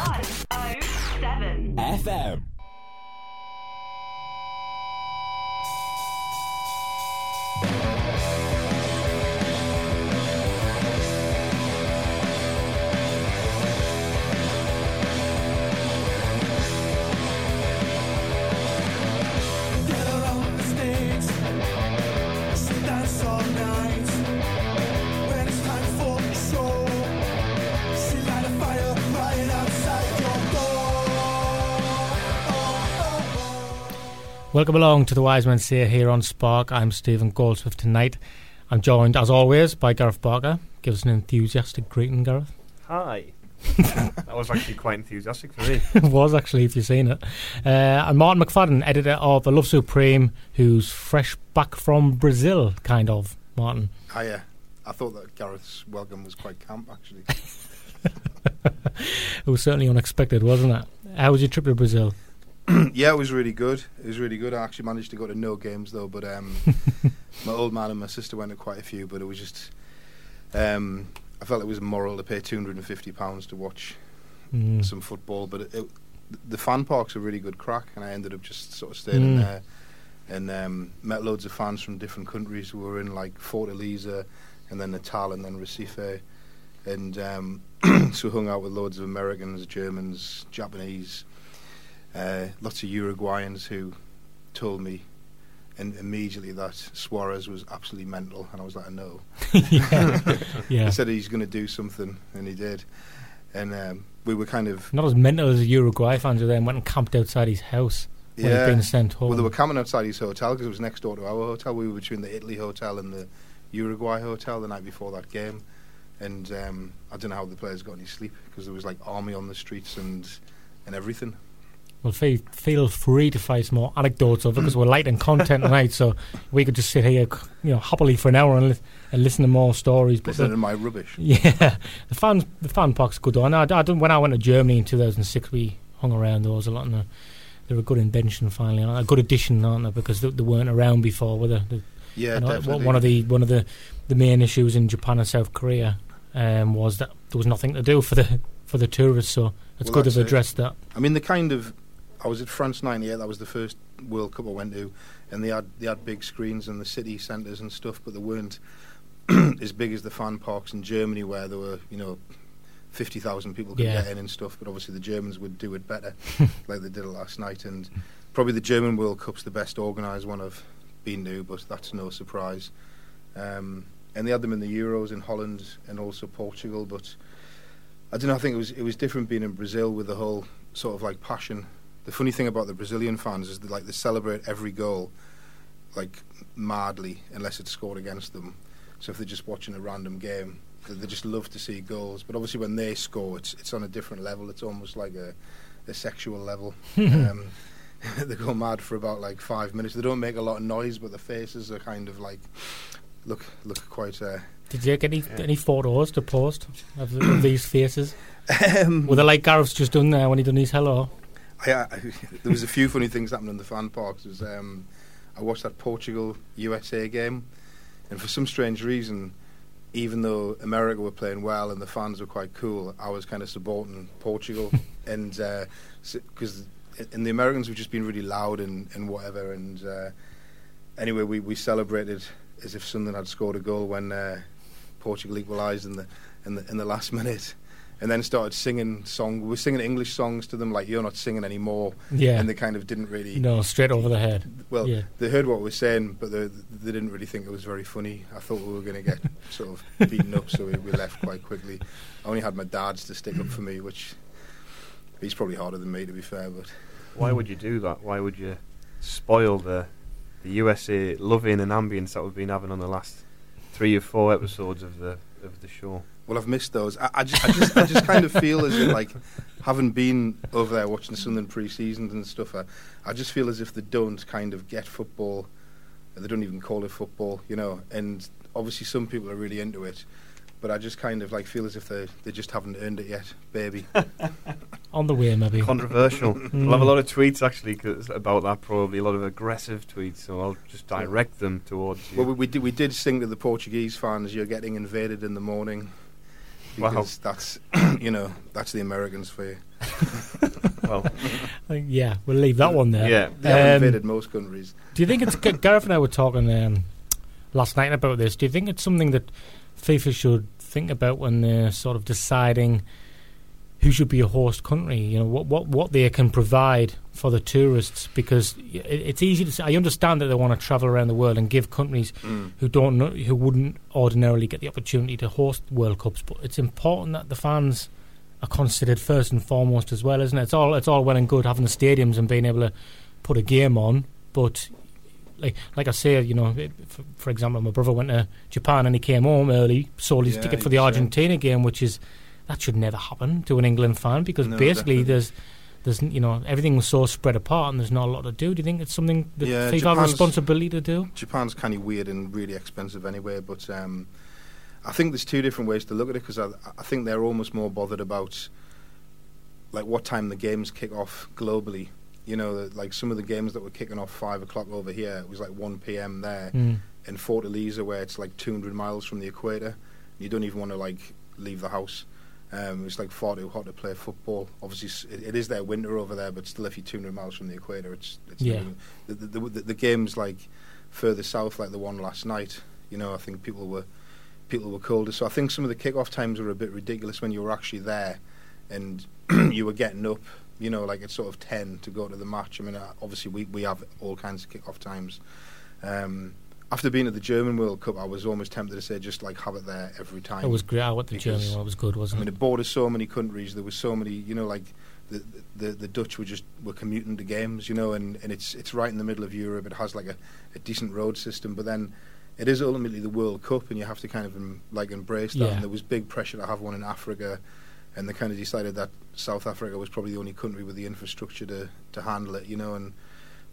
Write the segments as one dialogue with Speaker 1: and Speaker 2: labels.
Speaker 1: 107.
Speaker 2: FM.
Speaker 3: Welcome along to the Wise Men Say here on Spark. I'm Stephen Goldsmith tonight. I'm joined, as always, by Gareth Barker. Give us an enthusiastic greeting, Gareth.
Speaker 4: Hi. that was actually quite enthusiastic for me.
Speaker 3: it was actually, if you've seen it. Uh, and Martyn McFadden, editor of The Love Supreme, who's fresh back from Brazil, kind of. Martyn.
Speaker 5: Hiya. I thought that Gareth's welcome was quite camp, actually.
Speaker 3: It was certainly unexpected, wasn't it? How was your trip to Brazil?
Speaker 5: yeah, it was really good. It was really good. I actually managed to go to no games though, but um, my old man and my sister went to quite a few. But it was just, um, I felt it was immoral to pay two hundred and fifty pounds to watch
Speaker 3: Mm.
Speaker 5: some football. But it, it, the fan park's a really good crack, and I ended up just sort of staying in
Speaker 3: Mm.
Speaker 5: there and um, met loads of fans from different countries who were in like Fortaleza, and then Natal, and then Recife, and um, so hung out with loads of Americans, Germans, Japanese, uh, lots of Uruguayans who told me. And immediately that Suarez was absolutely mental, and I was like, "No."
Speaker 3: yeah. yeah.
Speaker 5: He said he's going to do something, and he did. And um, we were kind of
Speaker 3: Not as mental as the Uruguay fans who then went and camped outside his house when he'd
Speaker 5: yeah.
Speaker 3: been sent home.
Speaker 5: Well, they were camping outside his hotel because it was next door to our hotel. We were between the Italy hotel and the Uruguay hotel the night before that game, and um, I don't know how the players got any sleep because there was like army on the streets and and everything.
Speaker 3: Well, feel, feel free to find some more anecdotes of it because we're light in content tonight, so we could just sit here, you know, happily for an hour and, li- and listen to more stories. But
Speaker 5: Listening
Speaker 3: the,
Speaker 5: to my rubbish.
Speaker 3: yeah, the fans, the fan park's good. Though. And I, I don't, when I went to Germany in 2006, we hung around those a lot, and they're a good invention finally, a good addition, aren't they? Because they, they weren't around before, were they? They-
Speaker 5: Yeah,
Speaker 3: and, uh,
Speaker 5: definitely.
Speaker 3: One of the one of the, the main issues in Japan and South Korea um, was that there was nothing to do for the for the tourists. So it's
Speaker 5: Well,
Speaker 3: good to have
Speaker 5: it.
Speaker 3: addressed that.
Speaker 5: I mean, the kind of I was at France '98. That was the first World Cup I went to, and they had they had big screens in the city centres and stuff, but they weren't as big as the fan parks in Germany, where there were you know fifty thousand people could
Speaker 3: Yeah.
Speaker 5: get in and stuff. But obviously, the Germans would do it better, like they did it last night. And probably the German World Cup's the best organised one I've been to, but that's no surprise. Um, and they had them in the Euros in Holland and also Portugal, but. I don't know. I think it was it was different being in Brazil with the whole sort of like passion. The funny thing about the Brazilian fans is that like they celebrate every goal like madly unless it's scored against them. So if they're just watching a random game, they, they just love to see goals. But obviously when they score, it's it's on a different level. It's almost like a a sexual level. um, they go mad for about like five minutes. They don't make a lot of noise, but the faces are kind of like look look quite. Uh,
Speaker 3: Did you get any any photos to post of, the, of these faces?
Speaker 5: um,
Speaker 3: Were they like Gareth's just done there when he done his hello?
Speaker 5: I, I, there was a few funny things happening in the fan parks. Was, um, I watched that Portugal USA game, and for some strange reason, even though America were playing well and the fans were quite cool, I was kind of supporting Portugal, and because and the Americans were just being really loud and, and whatever. And uh, anyway, we, we celebrated as if Sunderland had scored a goal when uh, Portugal equalised in the in the in the last minute. And then started singing song. We were singing English songs to them, like "You're not singing anymore,"
Speaker 3: Yeah.
Speaker 5: and they kind of didn't really.
Speaker 3: No, straight over the head.
Speaker 5: Well,
Speaker 3: yeah.
Speaker 5: they heard what we were saying, but they, they didn't really think it was very funny. I thought we were going to get sort of beaten up, so we, we left quite quickly. I only had my dad's to stick up for me, which he's probably harder than me, to be fair. But
Speaker 4: Why would you do that? Why would you spoil the the USA loving and ambience that we've been having on the last three or four episodes of the of the show?
Speaker 5: Well, I've missed those. I, I just, I just, I just kind of feel as if, like, having been over there watching Sunderland pre-seasons and stuff, I, I just feel as if they don't kind of get football. They don't even call it football, you know. And obviously, some people are really into it, but I just kind of like feel as if they they just haven't earned it yet, baby.
Speaker 3: On the way, maybe.
Speaker 4: Controversial.
Speaker 3: Mm.
Speaker 4: I'll have a lot of tweets actually 'cause about that. Probably a lot of aggressive tweets. So I'll just direct them towards you.
Speaker 5: well, we, we did we did sing to the Portuguese fans, "You're getting invaded in the morning,"
Speaker 4: Wow.
Speaker 5: because that's you know that's the Americans for you.
Speaker 4: well,
Speaker 3: yeah, we'll leave that one there.
Speaker 4: yeah.
Speaker 5: They have
Speaker 3: Um,
Speaker 5: invaded most countries.
Speaker 3: Do you think it's Gareth and I were talking um, last night about this? Do you think it's something that FIFA should think about when they're sort of deciding who should be a host country? You know what what what they can provide for the tourists because i- it's easy to say. I understand that they want to travel around the world and give countries
Speaker 5: Mm.
Speaker 3: who don't know, who wouldn't ordinarily get the opportunity to host World Cups, but it's important that the fans are considered first and foremost as well, isn't it? It's all it's all well and good having the stadiums and being able to put a game on, but like like I say, you know, for, for example, my brother went to Japan and he came home early, sold his
Speaker 5: Yeah,
Speaker 3: ticket for the. Argentina game, which is that should never happen to an England fan because
Speaker 5: No,
Speaker 3: basically
Speaker 5: definitely.
Speaker 3: there's there's you know everything was so spread apart and there's not a lot to do. Do you think it's something that
Speaker 5: Yeah,
Speaker 3: FIFA have a responsibility to do?
Speaker 5: Japan's kind of weird and really expensive anyway, but um, I think there's two different ways to look at it because I, I think they're almost more bothered about like what time the games kick off globally. You know, that, like some of the games that were kicking off five o'clock over here, it was like one p.m. there
Speaker 3: Mm.
Speaker 5: in Fortaleza, where it's like 200 miles from the equator. You don't even want to like leave the house. Um, it's like far too hot to play football. Obviously, it, it is their winter over there, but still, if you're 200 miles from the equator, it's, it's
Speaker 3: Yeah.
Speaker 5: the, the, the, the games like further south, like the one last night. You know, I think people were people were colder. So I think some of the kick-off times were a bit ridiculous when you were actually there, and you were getting up. You know, like at sort of 10 to go to the match. I mean, uh, obviously we we have all kinds of kick-off times. Um, after being at the German World Cup, I was almost tempted to say just like have it there every time.
Speaker 3: It was great. I went to
Speaker 5: Because-
Speaker 3: Germany. It was good, wasn't it?
Speaker 5: I mean,
Speaker 3: it
Speaker 5: borders so many countries. There was so many, you know, like the the, the Dutch were just were commuting to games, you know, and, and it's it's right in the middle of Europe. It has like a, a decent road system, but then it is ultimately the World Cup, and you have to kind of um, like embrace that.
Speaker 3: Yeah.
Speaker 5: And there was big pressure to have one in Africa, and they kind of decided that South Africa was probably the only country with the infrastructure to to handle it, you know. And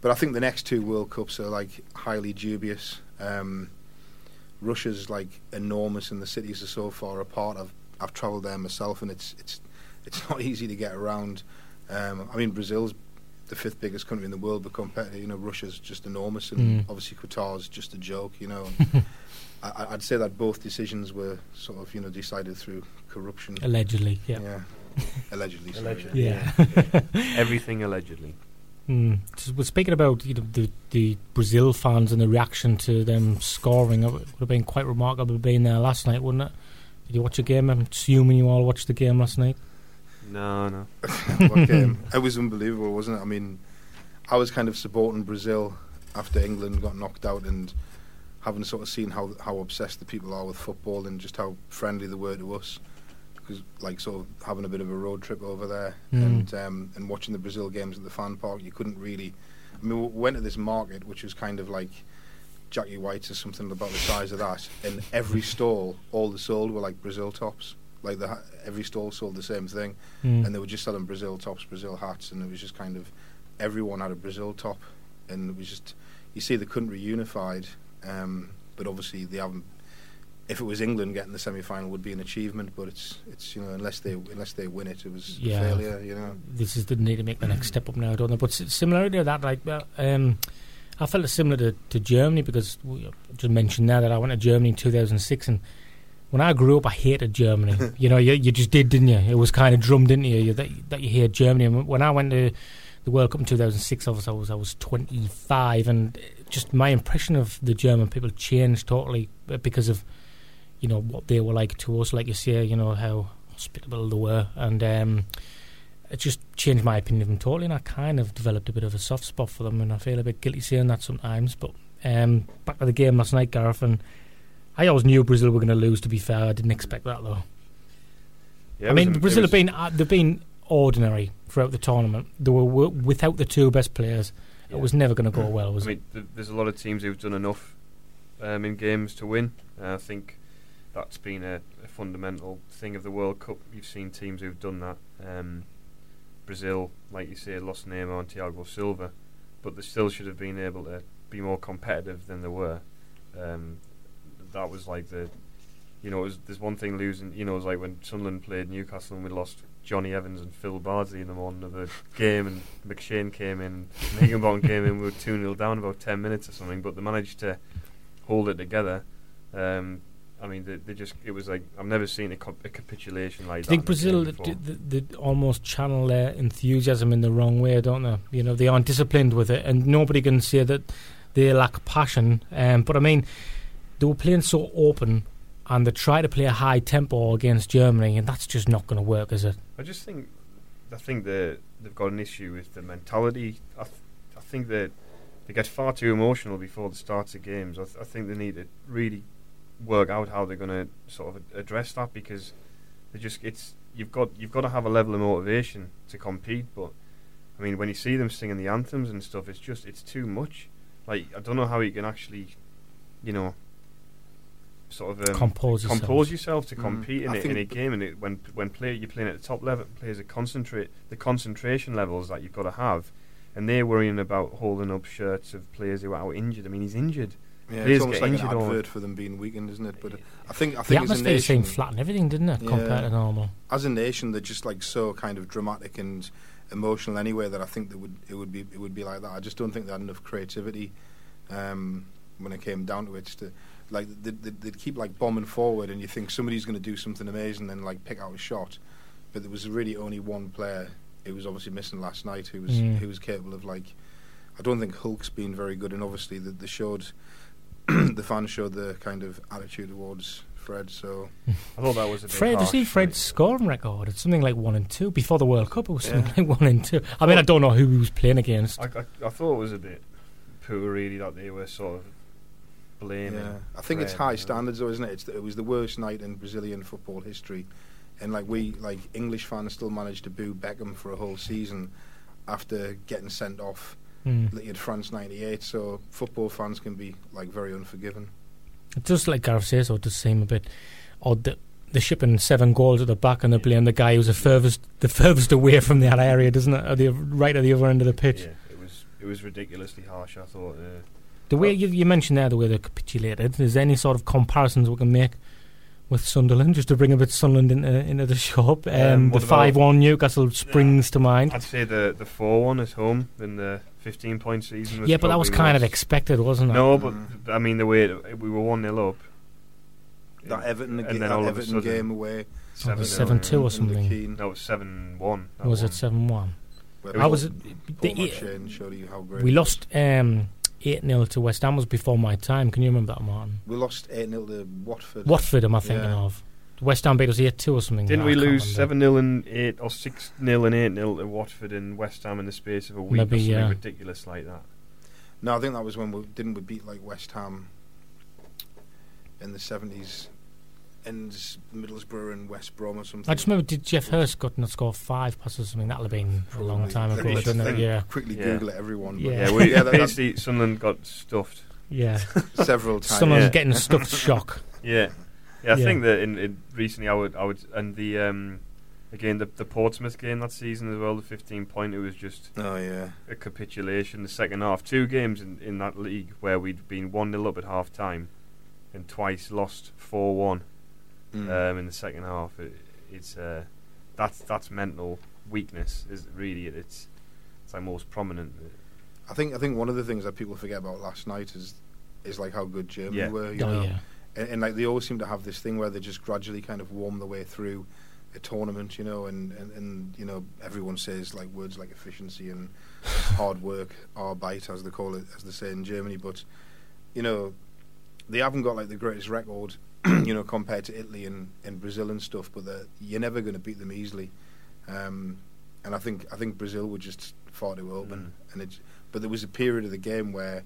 Speaker 5: but I think the next two World Cups are like highly dubious. Um, Russia's like enormous, and the cities are so far apart. I've I've travelled there myself, and it's it's it's not easy to get around. Um, I mean, Brazil's the fifth biggest country in the world, but compared to you know Russia's just enormous, and
Speaker 3: Mm.
Speaker 5: obviously Qatar's just a joke. You know, I, I'd say that both decisions were sort of you know decided through corruption.
Speaker 3: Allegedly, yeah.
Speaker 5: Yeah, allegedly. sorry,
Speaker 4: Allegedly.
Speaker 3: Yeah.
Speaker 4: Everything allegedly.
Speaker 3: Mm. So, well, speaking about you know, the the Brazil fans and the reaction to them scoring, it would have been quite remarkable being there last night, wouldn't it? Did you watch the game? I'm assuming you all watched the game last night.
Speaker 4: No, no.
Speaker 5: what game? It was unbelievable, wasn't it? I mean, I was kind of supporting Brazil after England got knocked out, and having sort of seen how how obsessed the people are with football and just how friendly they were to us. Because like sort of having a bit of a road trip over there
Speaker 3: Mm.
Speaker 5: and um, and watching the Brazil games at the fan park, you couldn't really. I mean, we went to this market which was kind of like Jacky White's or something about the size of that, and every stall, all the sold were like Brazil tops. Like the ha- every stall sold the same thing
Speaker 3: Mm.
Speaker 5: and they were just selling Brazil tops, Brazil hats, and it was just kind of everyone had a Brazil top, and it was just you see the country unified, um, but obviously they haven't. If it was England getting the semi final would be an achievement, but it's it's you know unless they unless they win it, it was
Speaker 3: Yeah.
Speaker 5: a failure. You know,
Speaker 3: this is the need to make the next step up now, don't they? But s- similar to that, like, well, um, I felt it's similar to, to Germany because we I just mentioned there that I went to Germany in 2006, and when I grew up, I hated Germany. you know, you, you just did, didn't you? It was kind of drummed into you that, that you hated Germany. And when I went to the World Cup in 2006, obviously I was I was 25, and just my impression of the German people changed totally uh, because of you know what they were like to us. Like you say, you know how hospitable they were, and um, it just changed my opinion of them totally. And I kind of developed a bit of a soft spot for them, and I feel a bit guilty saying that sometimes. But um, back to the game last night, Gareth, and I always knew Brazil were going to lose. To be fair, I didn't expect that though.
Speaker 4: Yeah,
Speaker 3: I mean,
Speaker 4: was
Speaker 3: Brazil
Speaker 4: was-
Speaker 3: have been uh, they've been ordinary throughout the tournament. They were w- without the two best players.
Speaker 4: yeah.
Speaker 3: It was never going to go well, was
Speaker 4: I mean, th- there's a lot of teams who've done enough um, in games to win. Uh, I think that's been a, a fundamental thing of the World Cup. You've seen teams who've done that. Um, Brazil, like you say, lost Neymar and Thiago Silva, but they still should have been able to be more competitive than they were. Um, that was like the, you know, was, there's one thing losing. You know, it was like when Sunderland played Newcastle and we lost Jonny Evans and Phil Bardsley in the morning of the game, and McShane came in, and Higginbotham came in. We were two 0 down about ten minutes or something, but they managed to hold it together. Um, I mean, they, they just it was like I've never seen a, co- a capitulation like
Speaker 3: Do
Speaker 4: that.
Speaker 3: think
Speaker 4: in a game
Speaker 3: Brazil d- d- d- almost channel their enthusiasm in the wrong way, don't they? You know, they aren't disciplined with it, and nobody can say that they lack passion. Um, but I mean, they were playing so open, and they try to play a high tempo against Germany, and that's just not going to work, is it?
Speaker 4: I just think I think that they've got an issue with the mentality. I, th- I think that they get far too emotional before the start of games. I, th- I think they need to really work out how they're going to sort of address that because they just it's you've got you've got to have a level of motivation to compete. But I mean, when you see them singing the anthems and stuff, it's just it's too much. Like I don't know how you can actually, you know, sort of um,
Speaker 3: Compose yourself.
Speaker 4: compose yourself to
Speaker 5: Mm.
Speaker 4: compete in,
Speaker 5: I
Speaker 4: a, in a game. And it, when when play you're playing at the top level, players are concentrate the concentration levels that you've got to have, and they're worrying about holding up shirts of players who are out injured. I mean, he's injured.
Speaker 5: Yeah,
Speaker 4: Players
Speaker 5: it's almost like an
Speaker 4: injured all-
Speaker 5: advert for them being weakened, isn't it? But uh, I think I
Speaker 3: The
Speaker 5: think as a
Speaker 3: atmosphere
Speaker 5: nation,
Speaker 3: seemed flat and everything, didn't it, compared
Speaker 5: Yeah.
Speaker 3: to normal?
Speaker 5: as a nation, they're just like so kind of dramatic and emotional anyway that I think that would it would be it would be like that. I just don't think they had enough creativity um, when it came down to it. Just to, like they'd, they'd, they'd keep like bombing forward, and you think somebody's going to do something amazing, and then like pick out a shot. But there was really only one player who was obviously missing last night who was
Speaker 3: Mm.
Speaker 5: who was capable of like. I don't think Hulk's been very good, and obviously the, the showed the fans showed the kind of attitude towards Fred. So
Speaker 4: I thought that was a bit
Speaker 3: Fred,
Speaker 4: harsh, you
Speaker 3: see Fred's
Speaker 4: like-
Speaker 3: scoring record. It's something like one and two before the World Cup. It was something
Speaker 5: Yeah.
Speaker 3: like one and two. I mean, I don't know who he was playing against.
Speaker 4: I, I, I thought it was a bit poor, really, that they were sort of blaming.
Speaker 5: Yeah, I think it's high standards, though, isn't it? It's the, it was the worst night in Brazilian football history, and like we, like English fans, still managed to boo Beckham for a whole season after getting sent off
Speaker 3: Mm.
Speaker 5: like, at France '98. So football fans can be like very unforgiving.
Speaker 3: Just like Gareth says, so it does seem a bit odd that they're shipping seven goals at the back and they're playing the guy who's the furthest, the furthest away from that area, doesn't it? At the right at the other end of the pitch.
Speaker 4: Yeah, it was it was ridiculously harsh. I thought. Uh,
Speaker 3: The way you, you mentioned there, the way they capitulated. Is there any sort of comparisons we can make with Sunderland, just to bring a bit of Sunderland into, into the shop? Um,
Speaker 4: Um,
Speaker 3: the five one Newcastle springs to mind.
Speaker 4: I'd say the the four one at home in the fifteen point season. Was
Speaker 3: Yeah, but that was
Speaker 4: probably
Speaker 3: kind of expected, wasn't it?
Speaker 4: No, but
Speaker 5: Mm.
Speaker 4: I mean the way it, we were one 0 up.
Speaker 5: That Everton,
Speaker 4: and
Speaker 5: ga-
Speaker 4: then
Speaker 5: that
Speaker 4: all of a sudden,
Speaker 5: game away,
Speaker 3: Oh, it was
Speaker 4: 7-0,
Speaker 3: 7-2 or something.
Speaker 5: the Keane,
Speaker 4: No, it was seven one.
Speaker 3: Or was it seven one?
Speaker 5: where
Speaker 3: I was.
Speaker 5: Paul
Speaker 3: The,
Speaker 5: McShane showed you how great.
Speaker 3: we lost um, eight 0 to West Ham. Was before my time. Can you remember that,
Speaker 5: Martyn? We lost eight 0 to Watford.
Speaker 3: Watford, am I thinking
Speaker 5: Yeah.
Speaker 3: of? West Ham beat us eight two or something.
Speaker 4: Didn't
Speaker 3: I
Speaker 4: we lose seven 0 and eight or six 0 and eight 0 to Watford and West Ham in the space of a week
Speaker 3: Maybe,
Speaker 4: or something
Speaker 3: yeah.
Speaker 4: ridiculous like that?
Speaker 5: No, I think that was when we didn't we beat like West Ham in the seventies, and Middlesbrough and West Brom or something.
Speaker 3: I just remember, did Geoff Hurst got not score five passes or something? That'll have been a long time ago,
Speaker 5: me
Speaker 3: didn't it? Yeah,
Speaker 5: quickly
Speaker 4: Yeah.
Speaker 5: Google it, everyone. but
Speaker 3: Yeah.
Speaker 4: Yeah, we
Speaker 5: Yeah, that- that-
Speaker 4: basically Sunderland got stuffed.
Speaker 3: yeah.
Speaker 5: several times.
Speaker 3: Someone's
Speaker 4: Yeah.
Speaker 3: getting stuffed shock.
Speaker 4: Yeah, yeah. I
Speaker 3: Yeah.
Speaker 4: think that in, in recently I would I would and the um again the the Portsmouth game that season as well the fifteen point it was just
Speaker 5: Oh yeah,
Speaker 4: a capitulation the second half two games in, in that league where we'd been one 0 up at half time and twice lost four one
Speaker 5: Mm.
Speaker 4: um, in the second half it, it's uh, that's that's mental weakness is really it, it's it's like most prominent
Speaker 5: I think I think one of the things that people forget about last night is is like how good Germany
Speaker 4: Yeah.
Speaker 5: were. You
Speaker 3: Oh
Speaker 5: know?
Speaker 3: yeah.
Speaker 5: And, and like they always seem to have this thing where they just gradually kind of warm their way through a tournament, you know, and, and, and you know everyone says like words like efficiency and hard work, arbeit as they call it, as they say in Germany, but you know they haven't got like the greatest record, you know, compared to Italy and, and Brazil and stuff, but you're never going to beat them easily. Um, and I think I think Brazil were just far too open, and it. But there was a period of the game where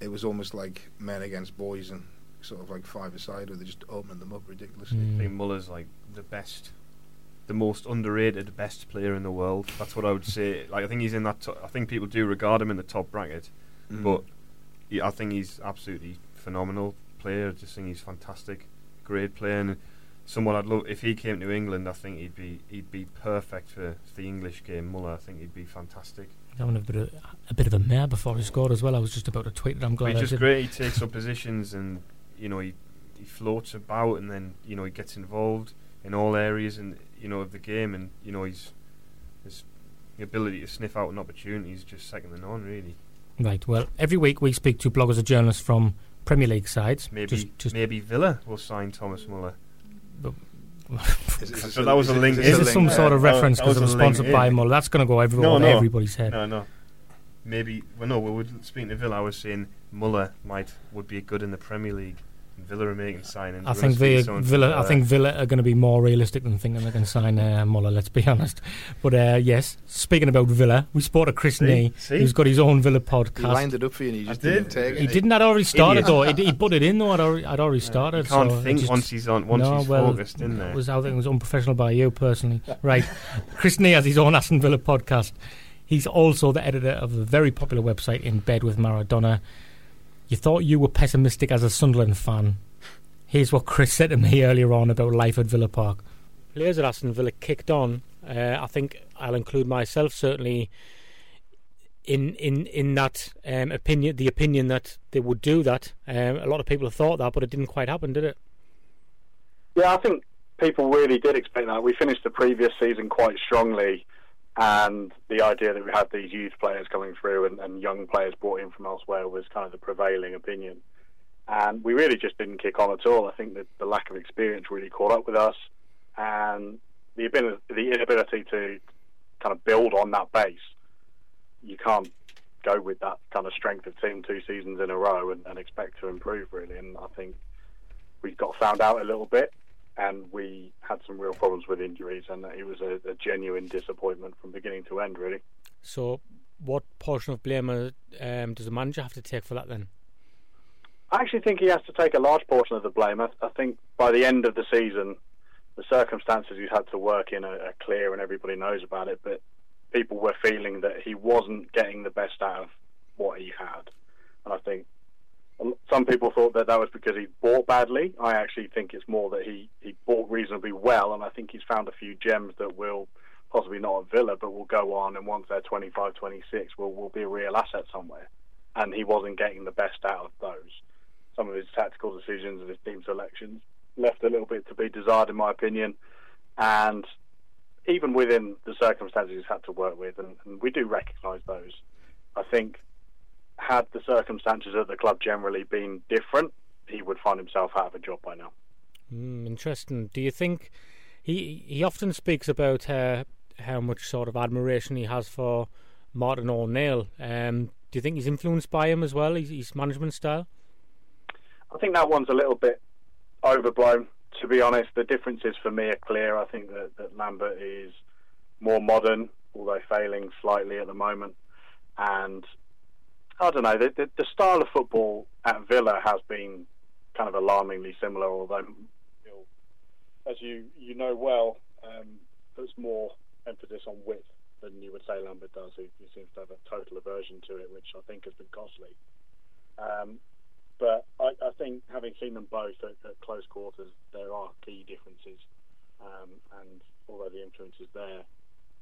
Speaker 5: it was almost like men against boys and sort of like five aside, where they just opened them up ridiculously.
Speaker 3: Mm.
Speaker 4: I think Muller's like the best, the most underrated best player in the world. That's what I would say. Like I think he's in that. To- I think people do regard him in the top bracket,
Speaker 5: Mm.
Speaker 4: but he, I think he's absolutely phenomenal player. I just think he's fantastic. great player and someone I'd love if he came to England. I think he'd be he'd be perfect for the English game. Muller, I think he'd be fantastic.
Speaker 3: Having a bit of a bit of a mare before he scored as well. I was just about to tweet it. I'm glad
Speaker 4: But he's just
Speaker 3: did.
Speaker 4: great. He takes up positions and you know he he floats about and then you know he gets involved in all areas and you know of the game and you know he's his ability to sniff out an opportunity is just second to none really.
Speaker 3: Right. Well, every week we speak to bloggers and journalists from Premier League sides.
Speaker 4: Maybe
Speaker 3: Just, just
Speaker 4: maybe Villa will sign Thomas Muller.
Speaker 5: Is, is this
Speaker 4: So that was a link.
Speaker 5: this
Speaker 3: Is
Speaker 4: Is
Speaker 3: this
Speaker 4: it
Speaker 3: some
Speaker 4: link?
Speaker 3: sort of
Speaker 4: Yeah,
Speaker 3: reference
Speaker 4: that
Speaker 3: because
Speaker 4: was
Speaker 3: I'm
Speaker 4: link,
Speaker 3: sponsored by
Speaker 4: yeah.
Speaker 3: Muller? That's going to go everywhere
Speaker 4: No,
Speaker 3: over
Speaker 4: no.
Speaker 3: everybody's head.
Speaker 4: No, no. Maybe well, no. We were speaking to Villa. I was saying Muller might would be good in the Premier League. And Villa are making signings.
Speaker 3: I think
Speaker 4: gonna speak to
Speaker 3: Villa, Villa. I think Villa are going to be more realistic than thinking they can sign uh, Muller. Let's be honest. But uh, yes, speaking about Villa, we spoke to Chris
Speaker 4: See?
Speaker 3: Nee,
Speaker 4: See?
Speaker 3: who's got his own Villa podcast.
Speaker 5: He lined it up for you and you
Speaker 4: I
Speaker 5: just
Speaker 4: did.
Speaker 5: didn't take it.
Speaker 3: He didn't. I'd already started
Speaker 4: Idiot.
Speaker 3: though. He, he put it in though. I'd already, I'd already started.
Speaker 4: You can't
Speaker 3: so
Speaker 4: think
Speaker 3: just-
Speaker 4: once he's on. Once
Speaker 3: no,
Speaker 4: he's
Speaker 3: well,
Speaker 4: focused in there.
Speaker 3: Was, I think it was unprofessional by you personally. Right. Chris Nee has his own Aston Villa podcast. He's also the editor of the very popular website In Bed with Maradona. You thought you were pessimistic as a Sunderland fan. Here's what Chris said to me earlier on about life at Villa Park. Players at Aston Villa kicked on. Uh, I think I'll include myself certainly in in in that um, opinion. The opinion that they would do that. Um, a lot of people have thought that, but it didn't quite happen, did it?
Speaker 1: Yeah, I think people really did expect that. We finished the previous season quite strongly, and the idea that we had these youth players coming through and, and young players brought in from elsewhere was kind of the prevailing opinion. And we really just didn't kick on at all. I think that the lack of experience really caught up with us, and the ability, the inability to kind of build on that base. You can't go with that kind of strength of team two seasons in a row and, and expect to improve really. And I think we got found out a little bit and we had some real problems with injuries, and it was a, a genuine disappointment from beginning to end, really.
Speaker 3: So, what portion of blame uh, um, does the manager have to take for that then?
Speaker 1: I actually think he has to take a large portion of the blame. I, I think by the end of the season, the circumstances he's had to work in are, are clear and everybody knows about it, but people were feeling that he wasn't getting the best out of what he had. And I think some people thought that that was because he bought badly. I actually think it's more that he, he bought reasonably well, and I think he's found a few gems that will possibly not at Villa, but will go on, and once they're 25, 26, will, will be a real asset somewhere. And he wasn't getting the best out of those. Some of his tactical decisions and his team selections left a little bit to be desired, in my opinion. And even within the circumstances he's had to work with, and, and we do recognise those, I think had the circumstances at the club generally been different, he would find himself out of a job by now.
Speaker 3: Mm, interesting. Do you think he he often speaks about uh, how much sort of admiration he has for Martin O'Neill? Um, do you think he's influenced by him as well? His, his management style.
Speaker 1: I think that one's a little bit overblown. To be honest, the differences for me are clear. I think that, that Lambert is more modern, although failing slightly at the moment, and I don't know. The, the, the style of football at Villa has been kind of alarmingly similar, although, as you you know well, um, puts more emphasis on width than you would say Lambert does. He, he seems to have a total aversion to it, which I think has been costly. Um, but I, I think having seen them both at, at close quarters, there are key differences. Um, and although the influence is there,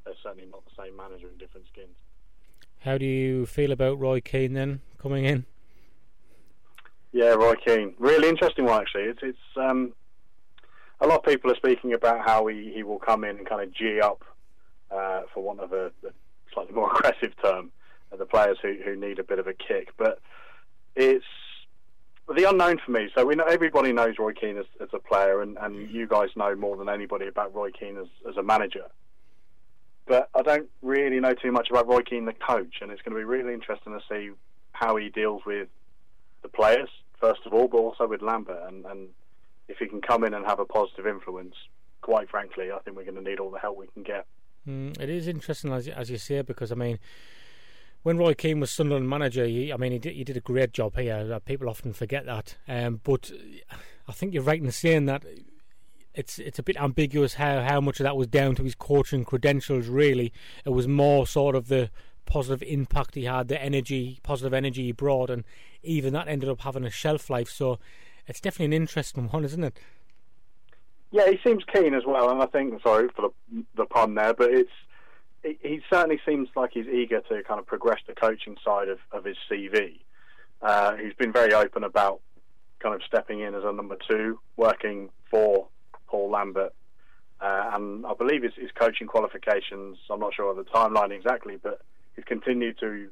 Speaker 1: they're certainly not the same manager in different skins.
Speaker 3: How do you feel about Roy Keane then coming in?
Speaker 1: Yeah, Roy Keane, really interesting one actually. It's it's um, a lot of people are speaking about how he, he will come in and kind of g up, uh, for want of a, a slightly more aggressive term, uh, the players who, who need a bit of a kick. But it's the unknown for me. So we know everybody knows Roy Keane as, as a player, and, and you guys know more than anybody about Roy Keane as, as a manager. But I don't really know too much about Roy Keane, the coach, and it's going to be really interesting to see how he deals with the players first of all, but also with Lambert, and, and if he can come in and have a positive influence. Quite frankly, I think we're going to need all the help we can get.
Speaker 3: Mm, it is interesting as as you say because I mean, when Roy Keane was Sunderland manager, he, I mean he did he did a great job here. Uh, People often forget that, um, but I think you're right in saying that it's it's a bit ambiguous how how much of that was down to his coaching credentials. Really, it was more sort of the positive impact he had, the energy, positive energy he brought, and even that ended up having a shelf life. So it's definitely an interesting one, isn't it?
Speaker 1: Yeah, he seems keen as well, and I think sorry for the, the pun there, but it's he, certainly seems like he's eager to kind of progress the coaching side of, of his CV. Uh, he's been very open about kind of stepping in as a number two, working for Paul Lambert, uh, and I believe his, his coaching qualifications. I'm not sure of the timeline exactly, but he's continued to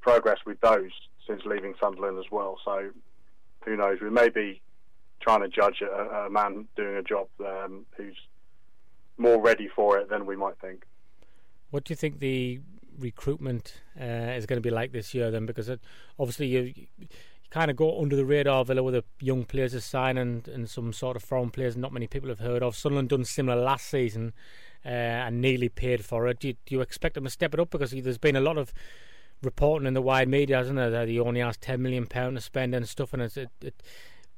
Speaker 1: progress with those since leaving Sunderland as well. So who knows? We may be trying to judge a, a man doing a job um, who's more ready for it than we might think.
Speaker 3: What do you think the recruitment uh, is going to be like this year then? Because it, obviously you, you kind of go under the radar Villa with the young players are signing and and some sort of foreign players not many people have heard of. Sunderland done similar last season uh, and nearly paid for it. Do you, do you expect them to step it up? Because there's been a lot of reporting in the wide media, hasn't there, that he only has ten million pound to spend and stuff, and it, it,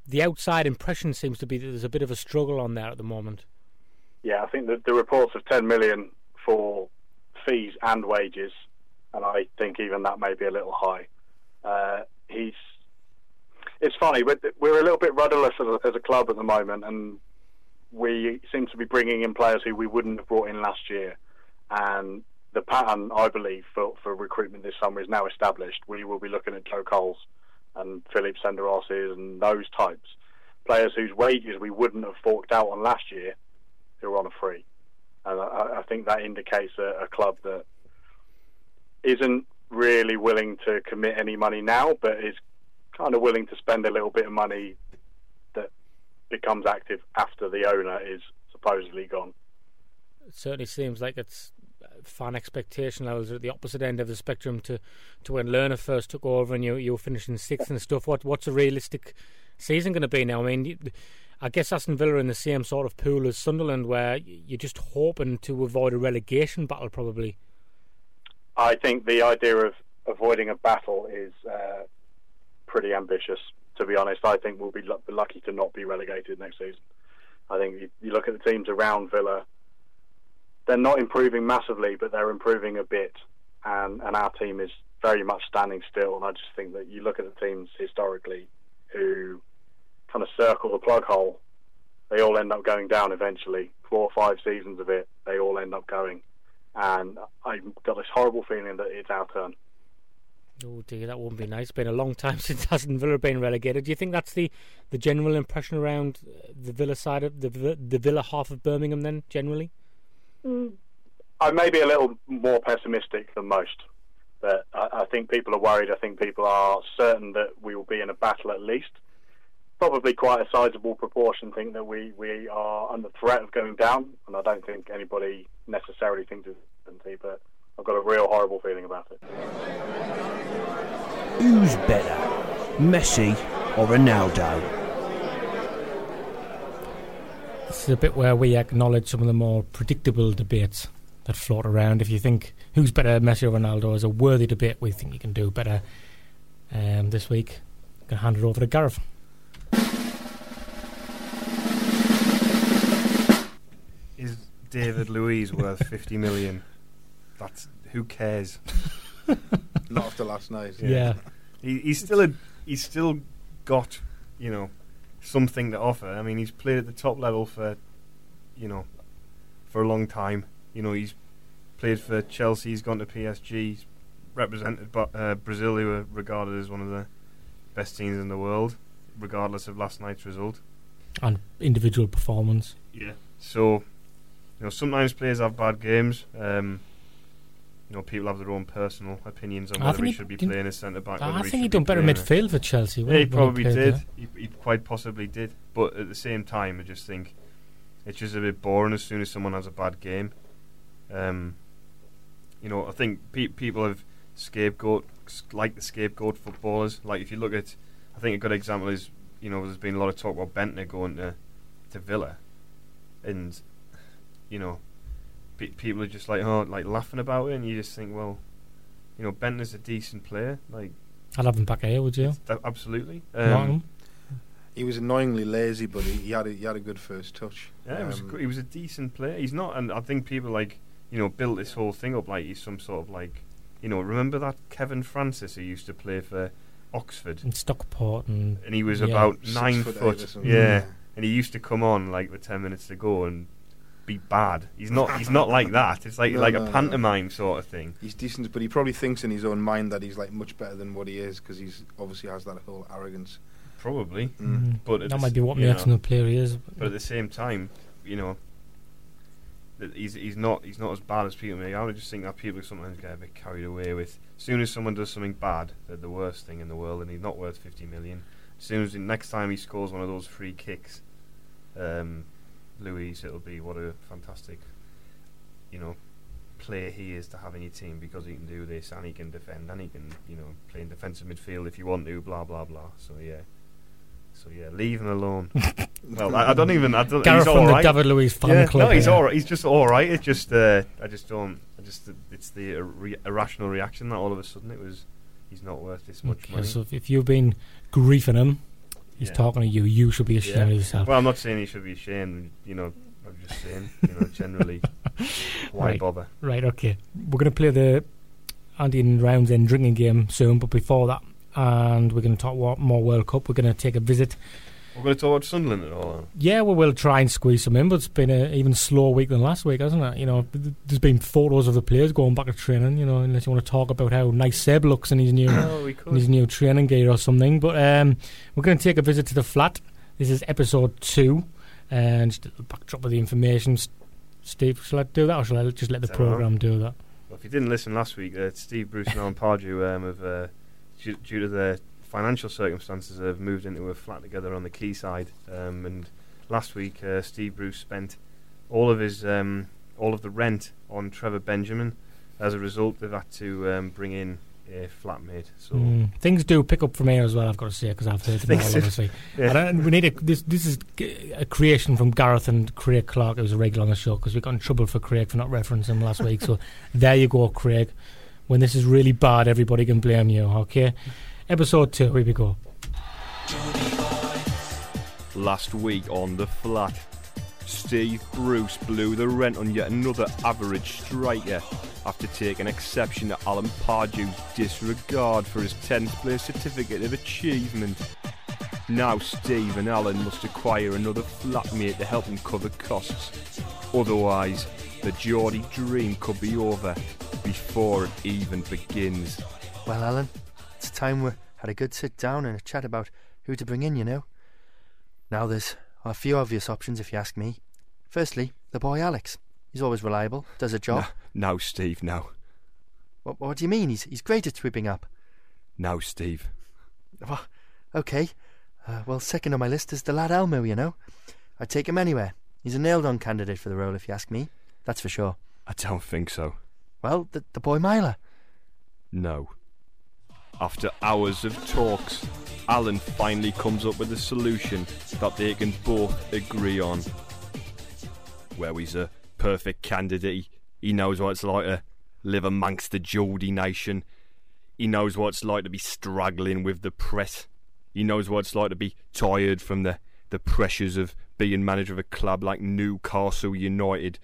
Speaker 3: the outside impression seems to be that there's a bit of a struggle on there at the moment.
Speaker 1: Yeah, I think the, the reports of 10 million for fees and wages, and I think even that may be a little high. Uh, he's. It's funny, we're, we're a little bit rudderless as a, as a club at the moment, and we seem to be bringing in players who we wouldn't have brought in last year. And the pattern, I believe, for, for recruitment this summer is now established. We will be looking at Joe Coles and Philip Senderoses and those types. Players whose wages we wouldn't have forked out on last year who are on a free. And I, I think that indicates a, a club that isn't really willing to commit any money now, but is kind of willing to spend a little bit of money that becomes active after the owner is supposedly gone.
Speaker 3: It certainly seems like it's fan expectation levels at the opposite end of the spectrum to, to when Lerner first took over and you you were finishing sixth and stuff. What what's a realistic season going to be now? I mean, I guess Aston Villa are in the same sort of pool as Sunderland, where you're just hoping to avoid a relegation battle, probably.
Speaker 1: I think the idea of avoiding a battle is uh, pretty ambitious. To be honest, I think we'll be l- lucky to not be relegated next season. I think you, you look at the teams around Villa they're not improving massively, but they're improving a bit, and and our team is very much standing still. And I just think that you look at the teams historically who kind of circle the plug hole, they all end up going down eventually. Four or five seasons of it, they all end up going, and I've got this horrible feeling that it's our turn.
Speaker 3: Oh dear, that wouldn't be nice. It's been a long time since Aston Villa been relegated. Do you think that's the, the general impression around uh, the Villa side of the the Villa half of Birmingham? Then generally. Mm.
Speaker 1: I may be a little more pessimistic than most, but I, I think people are worried. I think people are certain that we will be in a battle at least. Probably quite a sizable proportion think that we, we are under threat of going down, and I don't think anybody necessarily thinks it's certainty, but I've got a real horrible feeling about it.
Speaker 2: Who's better, Messi or Ronaldo?
Speaker 3: This is a bit where we acknowledge some of the more predictable debates that float around. If you think who's better, Messi or Ronaldo, is a worthy debate, we think you can do better. Um, this week, I'm going to hand it over to Gareth.
Speaker 4: Is David Luiz worth 50 million? That's who cares?
Speaker 5: Not after last night.
Speaker 3: Yeah.
Speaker 4: He, he's still a, he's still got you know something to offer. I mean, he's played at the top level for you know for a long time. You know, he's played for Chelsea. He's gone to PSG. He's represented but, uh, Brazil, who are regarded as one of the best teams in the world, regardless of last night's result.
Speaker 3: And individual performance.
Speaker 4: Yeah. So, you know, sometimes players have bad games. Um, you know, people have their own personal opinions on
Speaker 3: I
Speaker 4: whether he
Speaker 3: he
Speaker 4: should be playing as centre back.
Speaker 3: I think he
Speaker 4: be
Speaker 3: done better midfield for Chelsea.
Speaker 4: Yeah, he probably
Speaker 3: played
Speaker 4: did. He, he quite possibly did. But at the same time, I just think it's just a bit boring as soon as someone has a bad game. Um, you know, I think pe- people have scapegoat like the scapegoat footballers. Like if you look at, I think a good example is you know there's been a lot of talk about Bendtner going to to Villa, and you know people are just like oh like laughing about it, and you just think well, you know Bendtner's a decent player, like
Speaker 3: I'd have him back here, would you?
Speaker 4: that- absolutely.
Speaker 3: Nottingham?
Speaker 4: Um,
Speaker 5: He was annoyingly lazy, but he, he had a, he had a good first touch.
Speaker 4: Yeah, he was a,
Speaker 5: Um,
Speaker 4: good- he was a decent player. He's not, and I think people like you know built this whole thing up like he's some sort of like you know remember that Kevin Francis who used to play for Oxford
Speaker 3: and Stockport and
Speaker 4: and he was
Speaker 3: Yeah.
Speaker 4: about nine
Speaker 5: foot
Speaker 4: foot,
Speaker 5: or something.
Speaker 4: yeah, and he used to come on like with ten minutes to go and be bad. He's not. He's not like that. It's like
Speaker 5: No,
Speaker 4: like
Speaker 5: no,
Speaker 4: a
Speaker 5: no.
Speaker 4: pantomime sort of thing.
Speaker 5: He's decent, but he probably thinks in his own mind that he's like much better than what he is because he's obviously has that whole arrogance.
Speaker 4: Probably,
Speaker 5: Mm.
Speaker 4: but at
Speaker 3: that
Speaker 4: the
Speaker 3: might
Speaker 4: s-
Speaker 3: be what
Speaker 4: you
Speaker 3: makes
Speaker 4: know,
Speaker 3: him the player he is.
Speaker 4: But at the same time, you know, that he's he's not he's not as bad as people make. I would just think that people sometimes get a bit carried away with. As soon as someone does something bad, they're the worst thing in the world, and he's not worth fifty million. As soon as the next time he scores one of those free kicks, um, Luiz, it'll be what a fantastic, you know, player he is to have in your team because he can do this and he can defend and he can, you know, play in defensive midfield if you want to. Blah blah blah. So yeah. So yeah, leave him alone. well, I, I don't even. I don't.
Speaker 3: Gareth
Speaker 4: he's
Speaker 3: from
Speaker 4: all
Speaker 3: the. David Luiz fan
Speaker 4: Yeah,
Speaker 3: club.
Speaker 4: no, he's
Speaker 3: yeah.
Speaker 4: all right. He's just all right. It's just uh, I just don't. I just it's the ir- re- irrational reaction that all of a sudden it was. He's not worth this much
Speaker 3: Okay,
Speaker 4: money.
Speaker 3: so if, if you've been griefing him, he's
Speaker 4: Yeah.
Speaker 3: talking to you. You should be ashamed
Speaker 4: Yeah.
Speaker 3: of yourself.
Speaker 4: Well, I'm not saying he should be ashamed. You know, I'm just saying. You know, generally, why
Speaker 3: Right.
Speaker 4: bother?
Speaker 3: Right, okay. We're going to play the Andy and Rounds End drinking game soon, but before that, and we're going to talk more World Cup. We're going to take a visit.
Speaker 4: We're going to talk about Sunderland at all.
Speaker 3: Yeah, we will try and squeeze some in, but it's been an even slower week than last week, hasn't it? You know, there's been photos of the players going back to training. You know, unless you want to talk about how nice Seb looks in his new
Speaker 4: Oh,
Speaker 3: in his new training gear or something. But um, we're going to take a visit to the flat. This is episode two, and just a backdrop of the information. Steve, shall I do that, or shall I just let the
Speaker 4: know.
Speaker 3: program do that?
Speaker 4: Well, if you didn't listen last week, uh, Steve Bruce and Alan Pardew um, have, uh, due, due to their financial circumstances, have moved into a flat together on the quayside. Um, and last week, uh, Steve Bruce spent all of his um, all of the rent on Trevor Benjamin. As a result, they've had to um, bring in a flatmate. So
Speaker 3: Mm. Things do pick up from here as well. I've got to say because I've heard.
Speaker 4: Things do.
Speaker 3: Obviously,
Speaker 4: Yeah.
Speaker 3: I, we need a, this. This is a creation from Gareth and Craig Clark, who was a regular on the show because we got in trouble for Craig for not referencing him last week. So there you go, Craig. When this is really bad, everybody can blame you. Okay, episode two. Here we go.
Speaker 6: Last week on the flat, Steve Bruce blew the rent on yet another average striker after taking exception to Alan Pardew's disregard for his 10th place certificate of achievement. Now Steve and Alan must acquire another flatmate to help them cover costs. Otherwise, the Geordie dream could be over before it even begins.
Speaker 7: Well, Alan, it's a time we had a good sit down and a chat about who to bring in, you know. Now, there's a few obvious options if you ask me. Firstly, the boy Alex. He's always reliable, does a job.
Speaker 6: No, Steve, no.
Speaker 7: What, what do you mean? He's, he's great at sweeping up.
Speaker 6: No, Steve.
Speaker 7: Well, okay. Uh, well, second on my list is the lad Elmo, you know. I'd take him anywhere. He's a nailed on candidate for the role, if you ask me. That's for sure.
Speaker 6: I don't think so.
Speaker 7: Well, the, the boy Myler.
Speaker 6: No. After hours of talks, Alan finally comes up with a solution that they can both agree on. Well, he's a perfect candidate. He knows what it's like to live amongst the Geordie nation. He knows what it's like to be struggling with the press. He knows what it's like to be tired from the, the pressures of being manager of a club like Newcastle United.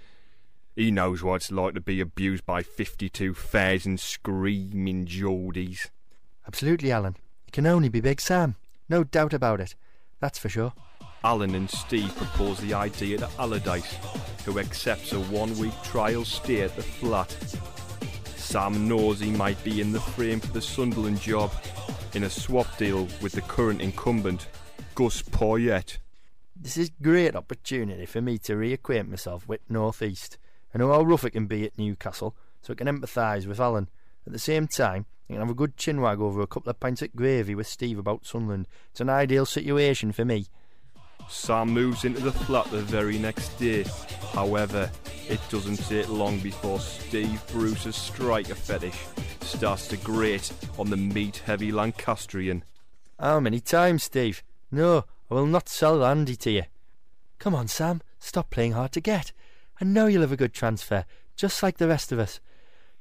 Speaker 6: He knows what it's like to be abused by 52,000 screaming Geordies.
Speaker 7: Absolutely, Alan. It can only be Big Sam. No doubt about it. That's for sure.
Speaker 6: Alan and Steve propose the idea to Allardyce, who accepts a one week trial stay at the flat. Sam knows he might be in the frame for the Sunderland job in a swap deal with the current incumbent, Gus Poyet.
Speaker 7: This is a great opportunity for me to reacquaint myself with North East. I know how rough it can be at Newcastle, so I can empathise with Alan. At the same time, I can have a good chinwag over a couple of pints of gravy with Steve about Sunderland. It's an ideal situation for me.
Speaker 6: Sam moves into the flat the very next day. However, it doesn't take long before Steve Bruce's striker fetish starts to grate on the meat heavy Lancastrian.
Speaker 7: How many times, Steve? No, I will not sell Andy to you. Come on, Sam, stop playing hard to get. I know you'll have a good transfer, just like the rest of us.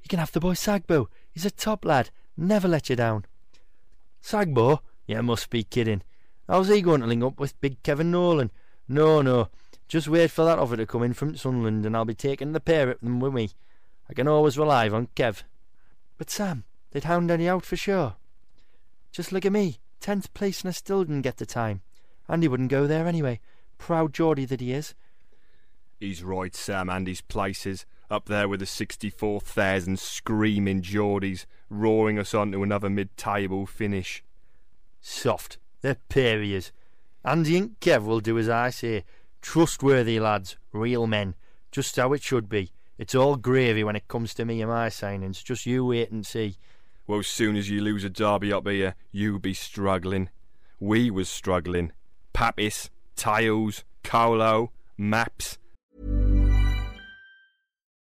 Speaker 7: You can have the boy Sagbo. He's a top lad, never let you down. Sagbo? You must be kidding. How's he going to link up with big Kevin Nolan? No, no. Just wait for that offer to come in from Sunderland and I'll be taking the pair of them with me. I can always rely on Kev. But Sam, they'd hound Andy out for sure. Just look at me, tenth place and I still didn't get the time. Andy wouldn't go there anyway. proud Geordie that he is.
Speaker 4: He's right, Sam, and his places. Up there with the 64,000 screaming Geordies, roaring us on to another mid-table finish.
Speaker 7: Soft. They're pariahs. Andy and Kev will do as I say. Trustworthy lads, real men. Just how it should be. It's all gravy when it comes to me and my signings. Just you wait and see.
Speaker 4: Well, as soon as you lose a derby up here, you be struggling. We was struggling. Papis, Tiles, Colo, Maps.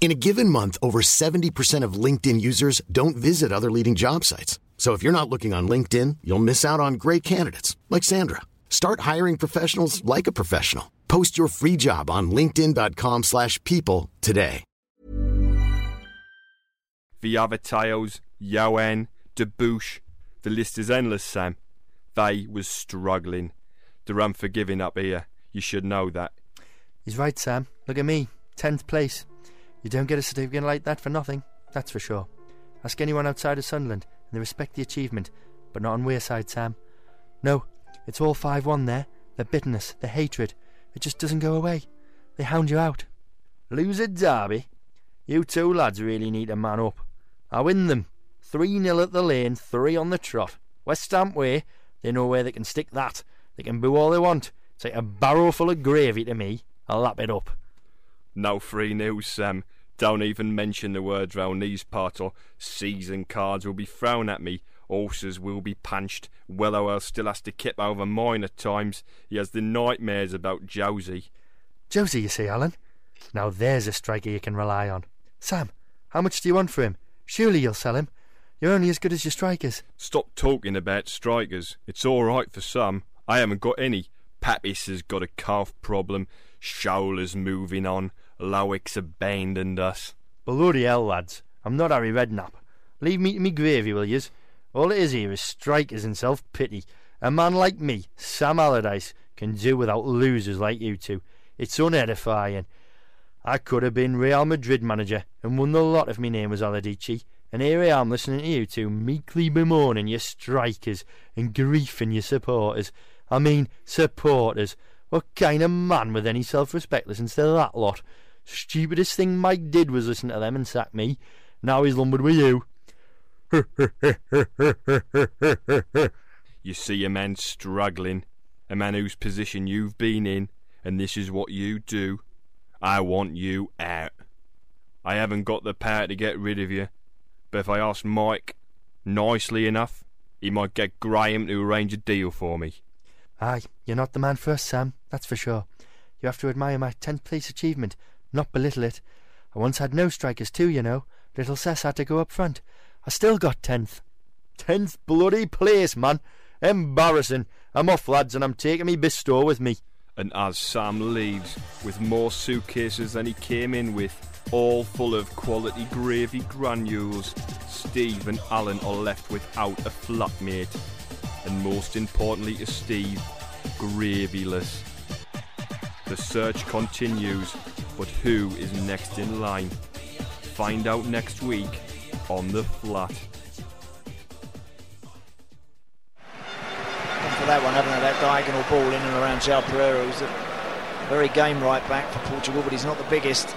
Speaker 8: In a given month, over 70% of LinkedIn users don't visit other leading job sites. So if you're not looking on LinkedIn, you'll miss out on great candidates like Sandra. Start hiring professionals like a professional. Post your free job on linkedin.com/people slash people today.
Speaker 4: The other Tiles, Yoan, Debuchy. The list is endless, Sam. They was struggling. They're unforgiving up here. You should know that.
Speaker 7: He's right, Sam. Look at me. Tenth place. You don't get a certificate like that for nothing, that's for sure. Ask anyone outside of Sunderland, and they respect the achievement, but not on Wearside, Sam. No, it's all 5 1 there. The bitterness, the hatred, it just doesn't go away. They hound you out. Lose a derby? You two lads really need to man up. I win them. 3 0 at the lane, 3 on the trot. West Ham way, they know where they can stick that. They can boo all they want. Like a barrow full of gravy to me. I'll lap it up.
Speaker 4: No free news, Sam. Don't even mention the words round these parts, or season cards will be thrown at me. Horses will be punched. Willowell still has to kip over mine at times. He has the nightmares about Jozy.
Speaker 7: Jozy, you see, Alan. Now there's a striker you can rely on. Sam, how much do you want for him? Surely you'll sell him. You're only as good as your strikers.
Speaker 4: Stop talking about strikers. It's all right for some. I haven't got any. Papis has got a calf problem. Shola's moving on. Loïc's abandoned us.
Speaker 7: Bloody hell, lads. I'm not Harry Redknapp. Leave me to me gravy, will yous? All it is here is strikers and self-pity. A man like me, Sam Allardyce, can do without losers like you two. It's unedifying. I could have been Real Madrid manager and won the lot if my name was Allardici. And here I am listening to you two meekly bemoaning your strikers and griefing your supporters. I mean, supporters. What kind of man with any self-respect listens to that lot? Stupidest thing Mike did was listen to them and sack me. Now he's lumbered with you.
Speaker 4: You see a man struggling, a man whose position you've been in, and this is what you do. I want you out. I haven't got the power to get rid of you, but if I ask Mike nicely enough, he might get Graham to arrange a deal for me.
Speaker 7: Aye, you're not the man for us, Sam, that's for sure. You have to admire my tenth place achievement, not belittle it. I once had no strikers too, you know. Little Cess had to go up front. I still got tenth. Tenth bloody place, man. Embarrassing. I'm off, lads, and I'm taking me Bisto with me.
Speaker 4: And as Sam leaves, with more suitcases than he came in with, all full of quality gravy granules, Steve and Alan are left without a flatmate. And most importantly to Steve, gravyless. The search continues, but who is next in line? Find out next week on The Flat.
Speaker 9: Come for that one, haven't they? That diagonal ball in and around João Pereira, who's a very game right back for Portugal, but he's not the biggest.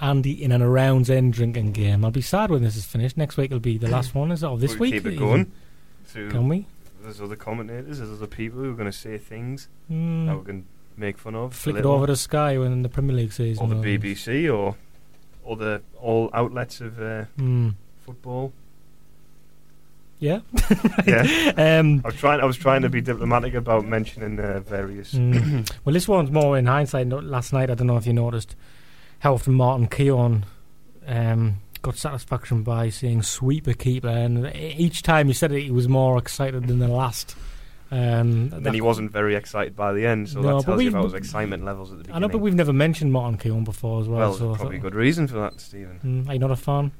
Speaker 3: Andy in and around end drinking game. I'll be sad when this is finished. Next week will be the last one, is it? Or this
Speaker 10: we
Speaker 3: week?
Speaker 10: keep it going. Through,
Speaker 3: Can we?
Speaker 10: There's other commentators, there's other people who are going to say things
Speaker 3: Mm.
Speaker 10: that we can make fun of.
Speaker 3: Flick it over to Sky when the Premier League season.
Speaker 10: or the. BBC or the all outlets of uh,
Speaker 3: Mm.
Speaker 10: football.
Speaker 3: Yeah.
Speaker 10: yeah.
Speaker 3: Um,
Speaker 10: I was trying. I was trying to be diplomatic about mentioning uh, various.
Speaker 3: Mm. well, this one's more in hindsight. No- Last night, I don't know if you noticed how often Martin Keown um, got satisfaction by saying sweeper keeper, and each time he said it, he was more excited than the last. Um,
Speaker 4: And then he wasn't very excited by the end, so
Speaker 3: No,
Speaker 4: that tells you about his excitement levels at the beginning.
Speaker 3: I know, but we've never mentioned Martin Keown before as well.
Speaker 4: well,
Speaker 3: so
Speaker 4: probably
Speaker 3: thought-
Speaker 4: good reason for that, Stephen.
Speaker 3: Mm, are you not a fan?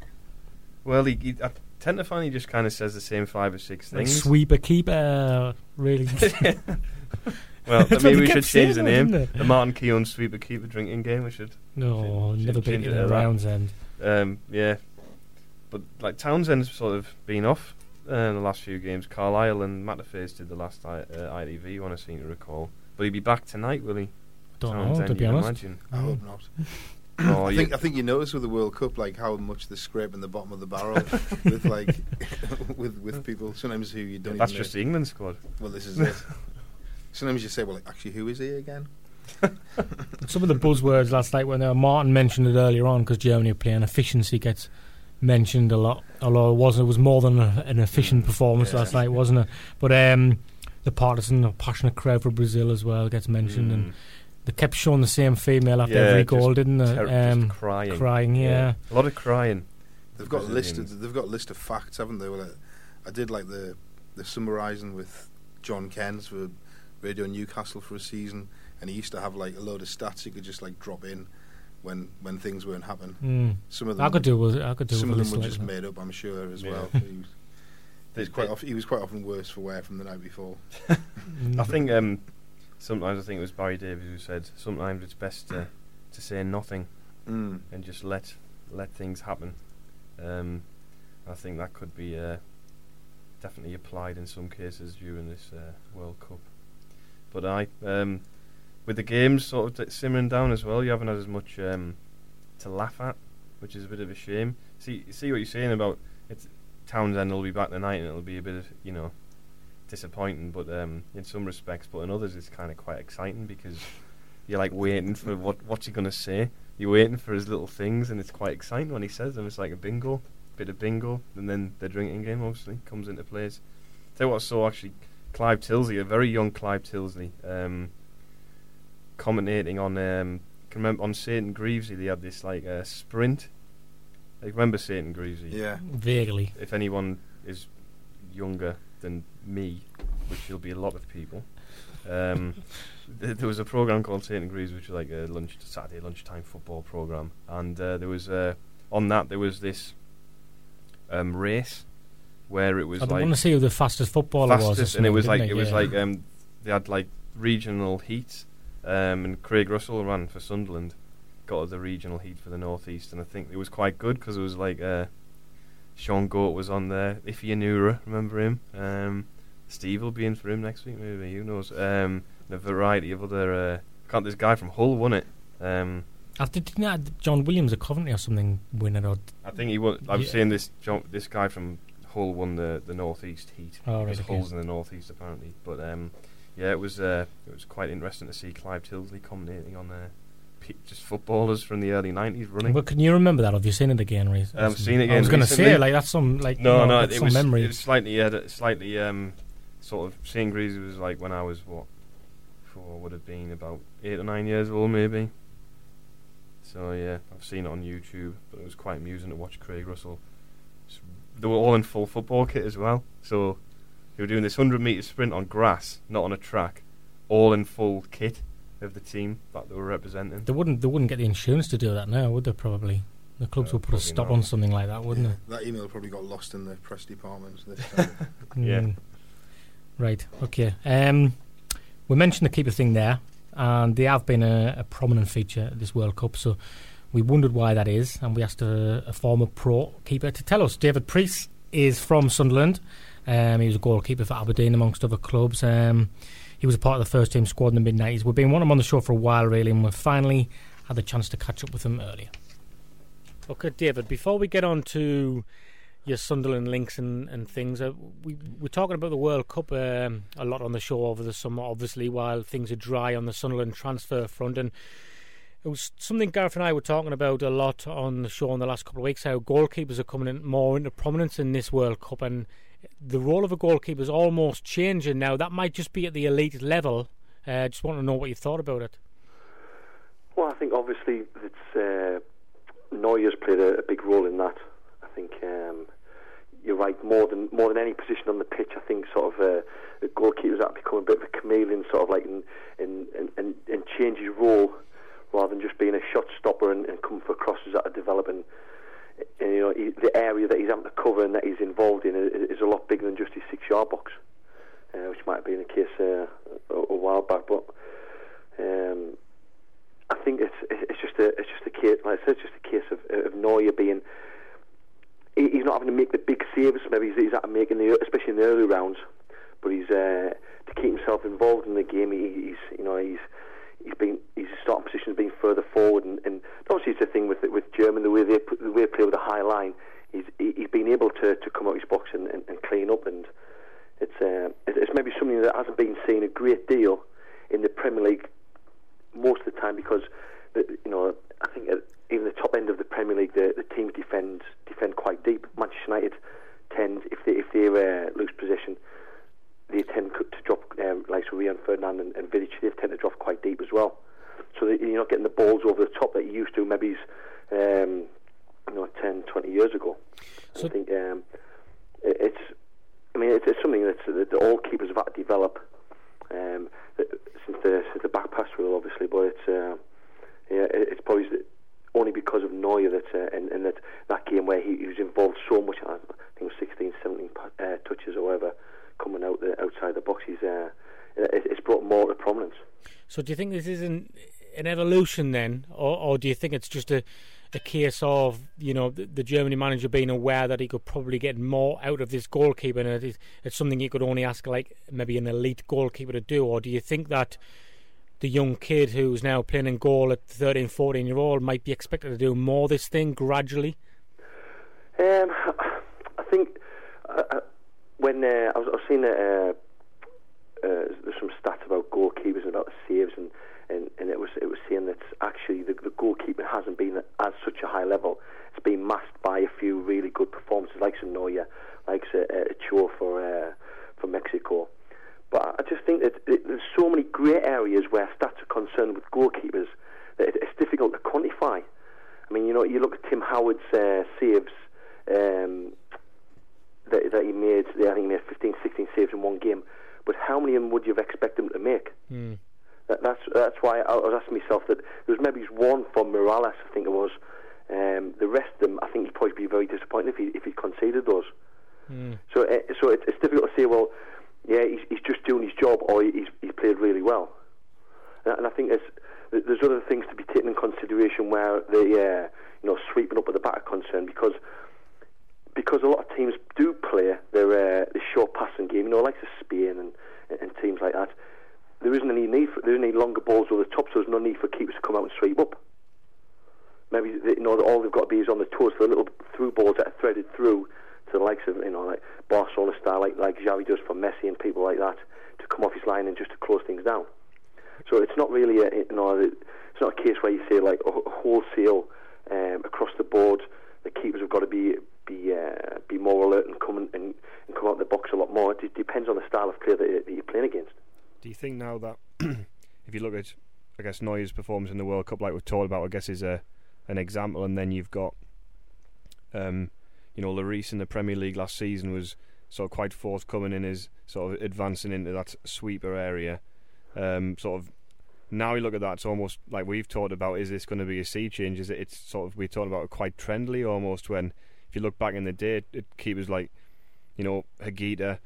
Speaker 4: Well, he, he, I tend to find he just kind of says the same five or six things.
Speaker 3: Like sweeper, keeper, really?
Speaker 4: well, maybe we should change the name. The Martin Keown Sweeper Keeper Drinking Game. We should.
Speaker 3: No,
Speaker 4: should
Speaker 3: never
Speaker 4: to
Speaker 3: in
Speaker 4: that.
Speaker 3: rounds end.
Speaker 4: Um, yeah, but like Townsend's sort of been off in the last few games. Carlisle and Matterface did the last I, uh, ITV one I seem to recall. But he'll be back tonight, will he?
Speaker 3: Don't know, to be honest.
Speaker 4: Imagine.
Speaker 5: I hope not.
Speaker 4: Oh,
Speaker 5: I
Speaker 4: you-
Speaker 5: think I think you notice with the World Cup like how much they're scraping the bottom of the barrel with like with with people sometimes who you don't.
Speaker 4: That's
Speaker 5: even
Speaker 4: just
Speaker 5: know.
Speaker 4: the England squad.
Speaker 5: Well, this is it. Sometimes you say, well, actually, who is he again?
Speaker 3: Some of the buzzwords last night when uh, Martin mentioned it earlier on because Germany are playing efficiency gets mentioned a lot. Although it wasn't, it was more than a, an efficient performance
Speaker 5: Yeah.
Speaker 3: last night, wasn't it? But um, the partisan, the passionate crowd for Brazil as well gets mentioned,
Speaker 4: Mm.
Speaker 3: and they kept showing the same female after
Speaker 4: Yeah,
Speaker 3: every goal, didn't they?
Speaker 4: ter- just
Speaker 3: um,
Speaker 4: crying.
Speaker 3: crying, yeah.
Speaker 4: A lot of crying.
Speaker 5: They've got a list. Of, they've got a list of facts, haven't they? Well, uh, I did like the the summarising with John Kens for Radio Newcastle for a season, and he used to have like a load of stats he could just like drop in when when things weren't happening.
Speaker 3: Mm.
Speaker 5: Some of them I
Speaker 3: could do with I could do
Speaker 5: some
Speaker 3: with
Speaker 5: of
Speaker 3: a
Speaker 5: them were
Speaker 3: list
Speaker 5: just made up, I'm sure as
Speaker 4: Yeah.
Speaker 5: well. He was,
Speaker 4: They-
Speaker 5: he's quite
Speaker 4: they-
Speaker 5: often, he was quite often worse for wear from the night before.
Speaker 3: Mm.
Speaker 4: I think um, sometimes I think it was Barry Davies who said sometimes it's best to to say nothing
Speaker 5: Mm.
Speaker 4: and just let let things happen. Um, I think that could be uh, definitely applied in some cases during this uh, World Cup. But I, um, with the games sort of simmering down as well, you haven't had as much um, to laugh at, which is a bit of a shame. See, see what you're saying about it's Townsend will be back tonight and it'll be a bit of you know disappointing, but um, in some respects, but in others it's kind of quite exciting because you're like waiting for what what's he gonna say. You're waiting for his little things, and it's quite exciting when he says them. It's like a bingo, bit of bingo, and then the drinking game obviously comes into place. Tell you what, I saw actually Clive Tyldesley, a very young Clive Tyldesley, um, commentating on um, can remember on Saint and Greavsie. They had this like uh, sprint. Like remember Saint and Greavsie?
Speaker 5: Yeah.
Speaker 3: Vaguely.
Speaker 4: If anyone is younger than me, which will be a lot of people. Um, th- there was a program called St. Greaves, which was like a lunch Saturday lunchtime football program, and uh, there was uh, on that there was this um, race where it was like.
Speaker 3: I
Speaker 4: like
Speaker 3: want to see who the fastest footballer was.
Speaker 4: and it was like
Speaker 3: they?
Speaker 4: it was
Speaker 3: Yeah.
Speaker 4: like um, they had like regional heats, um, and Craig Russell ran for Sunderland, got the regional heat for the northeast, and I think it was quite good because it was like uh, Sean Goat was on there, Ife Anura, remember him? Um, Steve will be in for him next week, maybe who knows? Um, and a variety of other. Uh, can't this guy from Hull won it? Um,
Speaker 3: After didn't that John Williams of Coventry or something win it? Or
Speaker 4: I think he won. I was
Speaker 3: Yeah.
Speaker 4: saying this. John, this guy from Hull won the the northeast heat.
Speaker 3: Oh, right, okay.
Speaker 4: Hull's in the northeast apparently. But um, yeah, it was uh, it was quite interesting to see Clive Tyldesley commentating on uh, just footballers from the early nineties running.
Speaker 3: Well, can you remember that? Have you seen it again? Reece?
Speaker 4: I've seen it again.
Speaker 3: I was going to say
Speaker 4: recently.
Speaker 3: like that's some like
Speaker 4: no, no,
Speaker 3: that's
Speaker 4: it
Speaker 3: some
Speaker 4: was
Speaker 3: memory.
Speaker 4: It was slightly, yeah, slightly um, sort of seeing Greaves was like when I was what, four would have been about eight or nine years old maybe. So yeah, I've seen it on YouTube, but it was quite amusing to watch Craig Russell. They were all in full football kit as well, so they were doing this hundred meter sprint on grass, not on a track, all in full kit of the team that they were representing.
Speaker 3: They wouldn't. They wouldn't get the insurance to do that now, would they? Probably the clubs
Speaker 4: Uh,
Speaker 3: would put a stop
Speaker 4: not.
Speaker 3: on something like that, wouldn't
Speaker 5: Yeah, That email probably got lost in the press department. This time.
Speaker 4: Yeah.
Speaker 3: Mm. Right. Okay. Um, we mentioned the keeper thing there, and they have been a, a prominent feature at this World Cup. So we wondered why that is, and we asked a, a former pro keeper to tell us. David Preece is from Sunderland. Um, he was a goalkeeper for Aberdeen, amongst other clubs. Um, he was a part of the first team squad in the mid 90s. We've been wanting him on the show for a while, really, and we've finally had the chance to catch up with him earlier. Okay, David, before we get on to your Sunderland links and, and things, uh, we, we're talking about the World Cup um, a lot on the show over the summer, obviously, while things are dry on the Sunderland transfer front. And it was something Gareth and I were talking about a lot on the show in the last couple of weeks how goalkeepers are coming in more into prominence in this World Cup. And the role of a goalkeeper is almost changing now. That might just be at the elite level. uh, just want to know what you thought about it.
Speaker 11: Well, I think obviously it's uh, Neuer's played a, a big role in that. I think um, you're right. More than more than any position on the pitch, I think sort of uh, the goalkeeper's had become a bit of a chameleon, sort of like and and and, and change his role rather than just being a shot stopper and, and come for crosses that are developing. You know, he, the area that he's having to cover and that he's involved in is, a lot bigger than just his six-yard box, uh, which might have been the case uh, a, a while back. But um, I think it's it's just a it's just a case like I said, it's just a case of of being he- he's not having to make the big saves. Maybe he's, he's had to make the especially in the early rounds, but he's uh, to keep himself involved in the game. He, he's you know he's he's been his starting position's been further forward, and, and obviously it's a thing with with German the way they the way they play with a high line. He's he- he's been able to, to come out his box and, and, and clean up, and it's uh, it's maybe something that hasn't been seen a great deal in the Premier League most of the time because the, you know I think at even the top end of the Premier League the, the teams defend defend quite deep. Manchester United tend if they if they uh, lose possession they tend to drop um, like so Rio Ferdinand and, and Vidic they tend to drop quite deep as well. So that you're not getting the balls over the top that you used to maybe um, you know 10, 20 years ago. I think um, it, it's I mean it's, it's something that's, that all keepers have had to develop um, since the since the back pass rule obviously, but it's uh, yeah it, it's probably the- only because of Neuer that uh, and, and that that game where he, he was involved so much. I think it was 16, 17 pa- uh, touches or whatever coming out the outside the box. He's uh, it, it's brought more to prominence.
Speaker 3: So do you think this is an, then, or, or do you think it's just a, a case of you know the, the Germany manager being aware that he could probably get more out of this goalkeeper, and it is, it's something he could only ask like maybe an elite goalkeeper to do, or do you think that the young kid who's now playing in goal at 13, 14 year old might be expected to do more this thing gradually?
Speaker 11: Um, I think uh, uh, when uh, I was, I was seeing uh, uh, there's some stats about goalkeepers and about the saves, and, and, and it was it was saying that actually the, the goalkeeping hasn't been at such a high level. It's been masked by a few really good performances, like Neuer, like uh, uh, Cho for uh, for Mexico. But I just think that it, there's so many grey areas where stats are concerned with goalkeepers that it, it's difficult to quantify. I mean, you know, you look at Tim Howard's uh, saves um, that, that he made. I think he made 15, 16 saves in one game. But how many of them would you have expected him to make?
Speaker 3: Hmm.
Speaker 11: That, that's that's why I was asking myself that there was maybe one for Morales, I think it was. Um, the rest of them, I think he'd probably be very disappointed if he if he conceded those.
Speaker 3: Hmm.
Speaker 11: So uh, so it's, it's difficult to say. Well, yeah, he's, he's just doing his job, or he's he's played really well. And, and I think there's there's other things to be taken in consideration where the uh, you know sweeping up at the back are concerned because a lot of teams do play their uh, the short passing game. You know, like the Spain and and teams like that. There isn't any need for there isn't any longer balls over the top, so there's no need for keepers to come out and sweep up. Maybe they, you know all they've got to be is on the toes for the little through balls that are threaded through to the likes of you know like Barcelona style, like like Xavi does for Messi and people like that, to come off his line and just to close things down. So it's not really a you know it's not a case where you say like a wholesale um, across the board. The keepers have got to be be uh, be more alert and come and, and, and come out the box a lot more. It depends on the style of player that, that you're playing against.
Speaker 4: Do you think now that if you look at, I guess Neuer's performance in the World Cup, like we've talked about, I guess is a an example, and then you've got, um, you know, Lloris in the Premier League last season was sort of quite forthcoming in his sort of advancing into that sweeper area. Um, sort of now you look at that, it's almost like we've talked about. Is this going to be a sea change? Is it? It's sort of we talked about quite trendly almost. When if you look back in the day, it, it keepers like, you know, Higuita,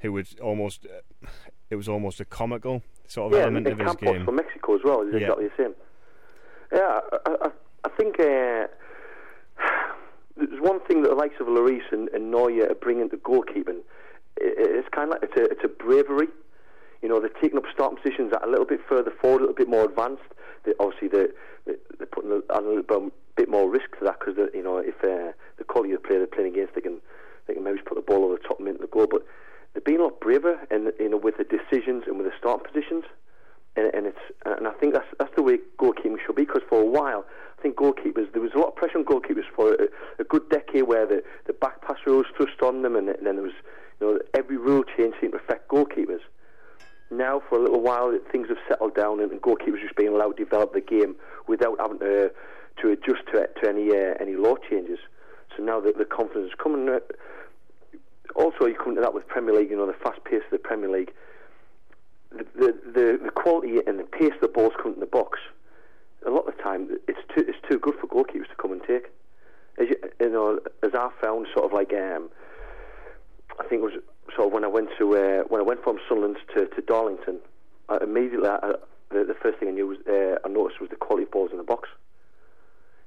Speaker 4: who was almost, uh, it was almost a comical sort of
Speaker 11: yeah,
Speaker 4: element
Speaker 11: and
Speaker 4: of his
Speaker 11: Campos
Speaker 4: game.
Speaker 11: for Mexico as well is
Speaker 4: Yeah.
Speaker 11: exactly the same. Yeah, I, I, I think uh, there's one thing that the likes of Lloris and, and Neuer are bringing to goalkeeping. I- It's kind of like it's a, it's a bravery. You know, they're taking up starting positions that are a little bit further forward, a little bit more advanced. They, obviously, they're, they're putting a, a little bit, bit more risk to that because you know if uh, the quality of the player they're playing against, they can they can maybe put the ball over the top and into the goal. But they're being a lot braver, and you know, with the decisions and with the start positions. And, and it's and I think that's that's the way goalkeeping should be. Because for a while, I think goalkeepers there was a lot of pressure on goalkeepers for a, a good decade, where the, the back pass rules thrust on them, and, and then there was you know every rule change seemed to affect goalkeepers. Now, for a little while, things have settled down, and, and goalkeepers just being allowed to develop the game without having to to adjust to, to any uh, any law changes. So now the, the confidence is coming. Uh, also you come to that with Premier League. You know the fast pace of the Premier League, the the, the, the quality and the pace the balls come in the box. A lot of the time, it's too it's too good for goalkeepers to come and take. As you, you know, as I found, sort of like um, I think it was sort of when I went to uh, when I went from Sunderland to, to Darlington, I immediately I, the, the first thing I knew was uh, I noticed was the quality of balls in the box.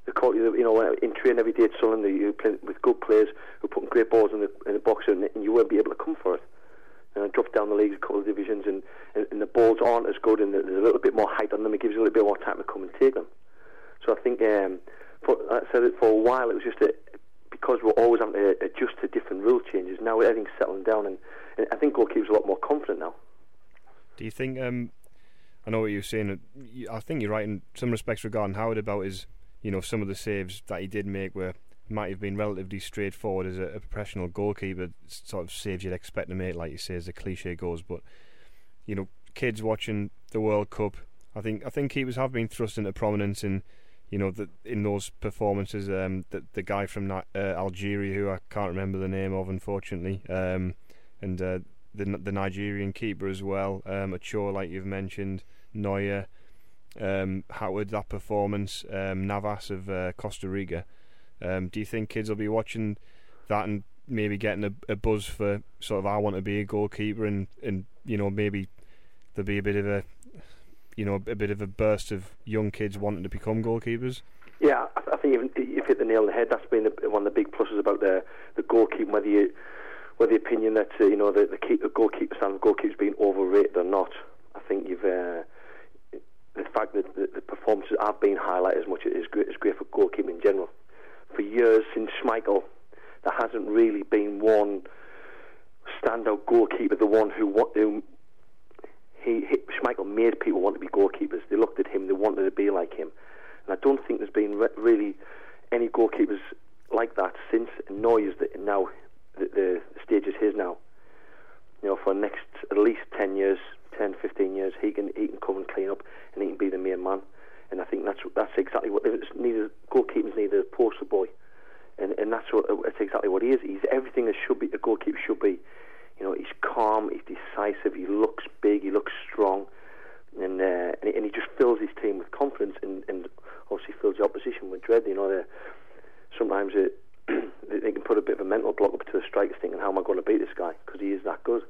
Speaker 11: The of, you know, in training every day at Sunderland, you play with good players who putting great balls in the in the box, and, and you won't be able to come for it. And I dropped down the leagues a couple of divisions, and, and, and the balls aren't as good, and there's a little bit more height on them. It gives you a little bit more time to come and take them. So I think um, for, I said it for a while. It was just a, because we're always having to adjust to different rule changes. Now everything's settling down, and, and I think goalkeepers are a lot more confident now.
Speaker 4: Do you think? Um, I know what you're saying. I think you're right in some respects regarding Howard about his, you know, some of the saves that he did make were might have been relatively straightforward as a, a professional goalkeeper. Sort of saves you'd expect to make, like you say, as the cliche goes. But you know, kids watching the World Cup, I think I think keepers have been thrust into prominence in, you know, in those performances. Um, the the guy from uh, Algeria, who I can't remember the name of, unfortunately, um, and uh, the the Nigerian keeper as well, um, like you've mentioned, Neuer, um, Howard, that performance, um, Navas of uh, Costa Rica. Um, do you think kids will be watching that and maybe getting a, a buzz for sort of I want to be a goalkeeper and, and you know maybe there'll be a bit of a you know a bit of a burst of young kids wanting to become goalkeepers?
Speaker 11: Yeah, I, think you've, hit the nail on the head. That's been one of the big pluses about the the goalkeeping. Whether you whether the opinion that uh, you know the the, keep, the goalkeeper stand goalkeepers being overrated or not, I think you've uh, the fact that the, the performances have been highlighted as much is great is great for goalkeeping in general. For years since Schmeichel, there hasn't really been one standout goalkeeper, the one who who he, he Schmeichel made people want to be goalkeepers. They looked at him, they wanted to be like him. And I don't think there's been re- really any goalkeepers like that since. Neuer's the, now the, the stage is his now. You know, for the next at least ten years, 10, 15 years, he can he can come and clean up, and he can be the main man. And I think that's that's exactly what it's neither goalkeepers neither a poster boy, and and that's what that's exactly what he is. He's everything that should be a goalkeeper should be. You know, he's calm, he's decisive, he looks big, he looks strong, and uh, and, he, and he just fills his team with confidence, and, and obviously fills the opposition with dread. You know, sometimes it, they can put a bit of a mental block up to the strikers, thinking, "How am I going to beat this guy?" Because he is that good.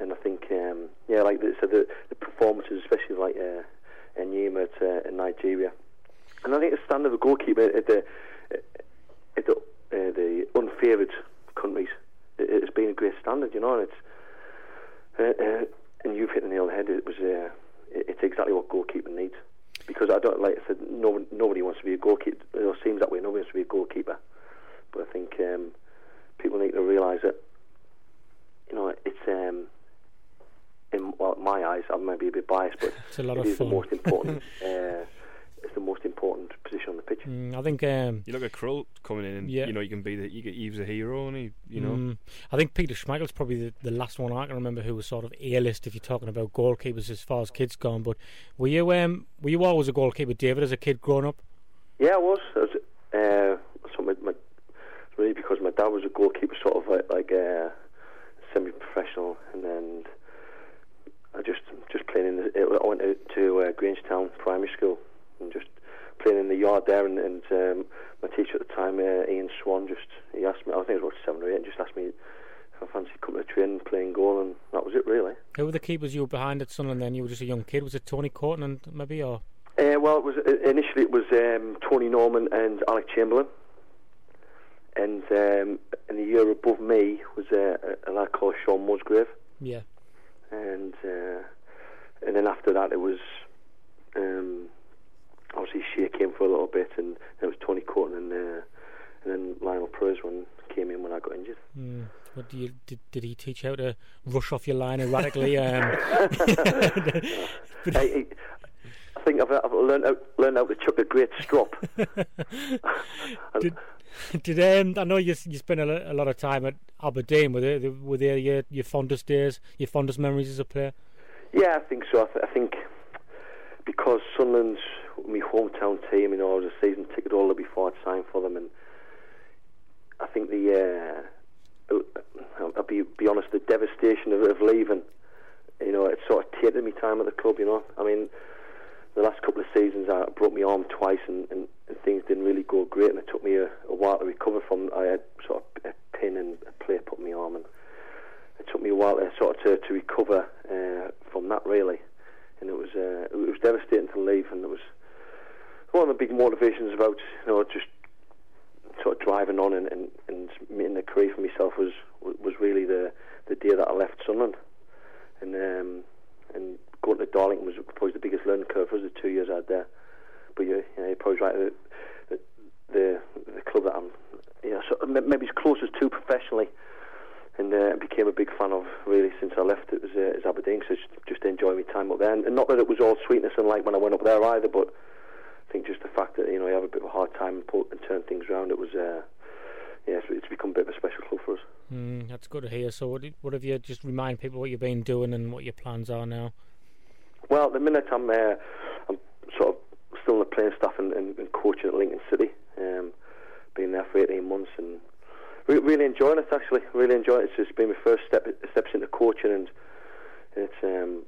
Speaker 11: And I think, um, yeah, like the, so the the performances, especially like uh, Enyeama at uh, in Nigeria, and I think the standard of a goalkeeper at the at the uh, the unfavoured countries it, it's been a great standard, you know, and it's uh, uh, and you've hit the nail on the head. It was uh, it, it's exactly what goalkeeper needs because I don't like I said no nobody wants to be a goalkeeper. It seems that way. Nobody wants to be a goalkeeper, but I think um, people need to realise that you know it's um, in well, my eyes. I might be a bit biased, but
Speaker 3: It's a lot
Speaker 11: it
Speaker 3: of
Speaker 11: is
Speaker 3: fun.
Speaker 11: the most important. uh, it's the most important position on the pitch.
Speaker 3: Mm, I think um,
Speaker 4: You look at Krul coming in, and
Speaker 3: Yeah.
Speaker 4: you know you can be the you get Eve's a hero, and he you know.
Speaker 3: Mm, I think Peter Schmeichel's probably the, the last one I can remember who was sort of A-list if you're talking about goalkeepers as far as kids gone. But were you um, were you always a goalkeeper, David, as a kid growing up?
Speaker 11: Yeah, I was. I was uh, so my, my, really because my dad was a goalkeeper, sort of like, like uh, semi-professional, and then I just just playing in. The, I went out to uh, Grangetown Primary School and just playing in the yard there. And, and um, my teacher at the time, uh, Ian Swan, just he asked me. I think it was about seven or eight, and just asked me if I fancied coming to train, playing goal, and that was it really.
Speaker 3: Who were the keepers you were behind at Sunderland then? You were just a young kid. Was it Tony Coton and maybe or
Speaker 11: Uh, well, it was initially it was um, Tony Norman and Alec Chamberlain, and um, in the year above me was uh, a, a lad called Sean Musgrave,
Speaker 3: yeah?
Speaker 11: And uh, and then after that it was um, obviously Shay came for a little bit, and it was Tony Coton and uh, and then Lionel Perswan came in when I got injured.
Speaker 3: Mm. What do you did? Did he teach you how to rush off your line erratically? Um,
Speaker 11: I, I, I think I've, I've learned how, learned how to chuck a great strop.
Speaker 3: did, did um, I know you you spent a, lot of time at Aberdeen? Were they your, your fondest days, your fondest memories as a player?
Speaker 11: Yeah, I think so. I, th- I think because Sunderland's my hometown team, you know, I was a season ticket holder before I'd signed for them, and I think the uh, I'll be be honest, the devastation of, of leaving, you know, it sort of tainted me time at the club. You know, I mean, the last couple of seasons I broke my arm twice, and, and, and things didn't really go great, and it took me a, a while to recover from. I had sort of a pin and a plate put in my arm, and it took me a while to sort of to, to recover uh, from that really, and it was uh, it was devastating to leave, and it was one of the big motivations about you know just sort of driving on and, and, and making a career for myself was was really the the day that I left Sunderland, and um, and going to Darlington was probably the biggest learning curve for us the two years I had there. But you, you you're probably right. The, the the the club that I'm, you know, so maybe as close as two professionally, and uh, became a big fan of really since I left. It was uh, Aberdeen, so just, just enjoy my time up there. And, and not that it was all sweetness and light when I went up there either, but I think just the fact that you know you have a bit of a hard time and, pull, and turn things around. It was. Uh, yeah, it's, it's become a bit of a special club for us.
Speaker 3: Mm, that's good to hear. So, what, what have you just remind people what you've been doing and what your plans are now?
Speaker 11: Well, at the minute I'm uh, I'm sort of still in the playing staff and, and, and coaching at Lincoln City. Um, been there for 18 months and re- really enjoying it. Actually, really enjoying it. It's just been my first step steps into coaching, and it's um,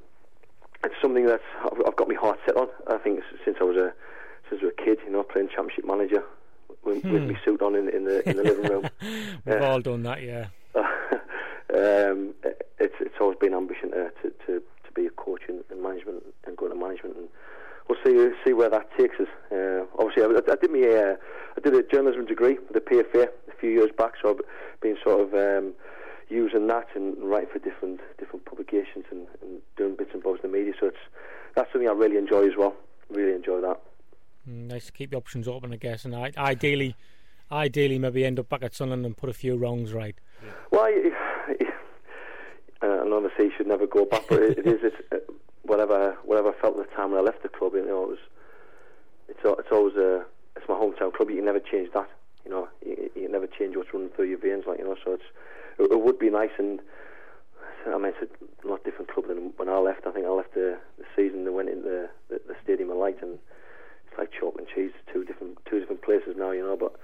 Speaker 11: it's something that I've, I've got my heart set on. I think since I was a since I was a kid, you know, playing Championship Manager with,
Speaker 3: Hmm.
Speaker 11: with my suit on in, in the in the living room.
Speaker 3: We've
Speaker 11: Uh,
Speaker 3: all done that, yeah.
Speaker 11: um, it's it's always been ambition to, to, to, to be a coach in, in management and go to management, and we'll see see where that takes us. Uh, obviously, I, I did me uh, I did a journalism degree with the PFA a few years back, so I've been sort of um, using that and writing for different different publications and, and doing bits and bobs in the media. So it's that's something I really enjoy as well. Really enjoy that.
Speaker 3: Mm, nice to keep the options open, I guess. And I, ideally, ideally, maybe end up back at Sunderland and put a few wrongs right.
Speaker 11: Well, you, uh, and obviously you should never go back, but it, it is it's, uh, whatever whatever I felt at the time when I left the club. You know, it was it's it's always a it's my hometown club. You can never change that. You know, you, you never change what's running through your veins. Like you know, so it's it, it would be nice and. I mean, it's a lot different club than when I left. I think I left the, the season and went into the, the, the Stadium of Light, and it's like chalk and cheese. Two different two different places now, you know. But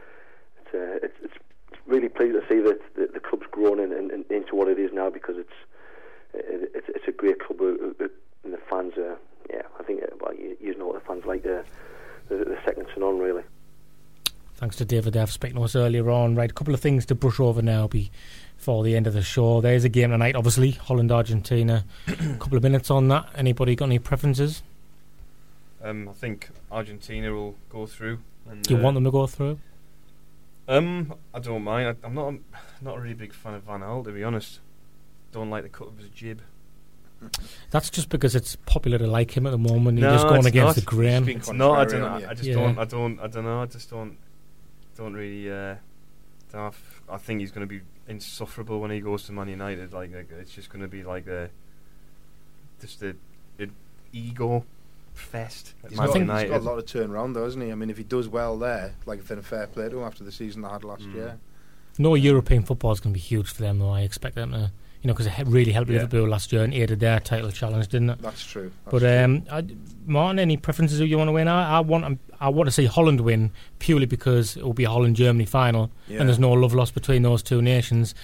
Speaker 11: it's uh, it's, it's really pleased to see that the, the club's grown in, in, in, into what it is now because it's it, it's, it's a great club uh, uh, and the fans are yeah I think uh, well you, you know what the fans like the the, the second to none really.
Speaker 3: Thanks to David Duff speaking to us earlier on. Right, a couple of things to brush over now before the end of the show. There's a game tonight, obviously, Holland Argentina. a couple of minutes on that. Anybody got any preferences?
Speaker 4: Um, I think Argentina will go through. And,
Speaker 3: Do you
Speaker 4: uh,
Speaker 3: want them to go through?
Speaker 4: Um, I don't mind. I, I'm not a, not a really big fan of Van Gaal, to be honest. Don't like the cut of his jib.
Speaker 3: That's just because it's popular to like him at the moment.
Speaker 4: No,
Speaker 3: You're just going
Speaker 4: it's
Speaker 3: against
Speaker 4: not.
Speaker 3: the grain.
Speaker 4: It's not. I don't. know. I just
Speaker 3: Yeah.
Speaker 4: don't. I don't. I don't know. I just don't. Don't really. Uh, don't know if- I think he's going to be insufferable when he goes to Man United. Like, like it's just going to be like a just a, a ego fest. At
Speaker 5: He's
Speaker 4: Man
Speaker 5: got, he's
Speaker 4: United.
Speaker 5: got a lot of turn around, though, hasn't he? I mean, if he does well there, like then fair play to him after the season they had last
Speaker 4: Mm.
Speaker 5: year.
Speaker 3: No European football is going to be huge for them, though. I expect them to, you know, because it really helped
Speaker 5: Yeah.
Speaker 3: Liverpool last year and aided their title challenge, didn't it?
Speaker 5: That's true. That's
Speaker 3: but um, I, Martin, any preferences who you want to win? I, I want, um, I want to see Holland win purely because it will be a Holland Germany final,
Speaker 5: Yeah.
Speaker 3: and there's no love lost between those two nations.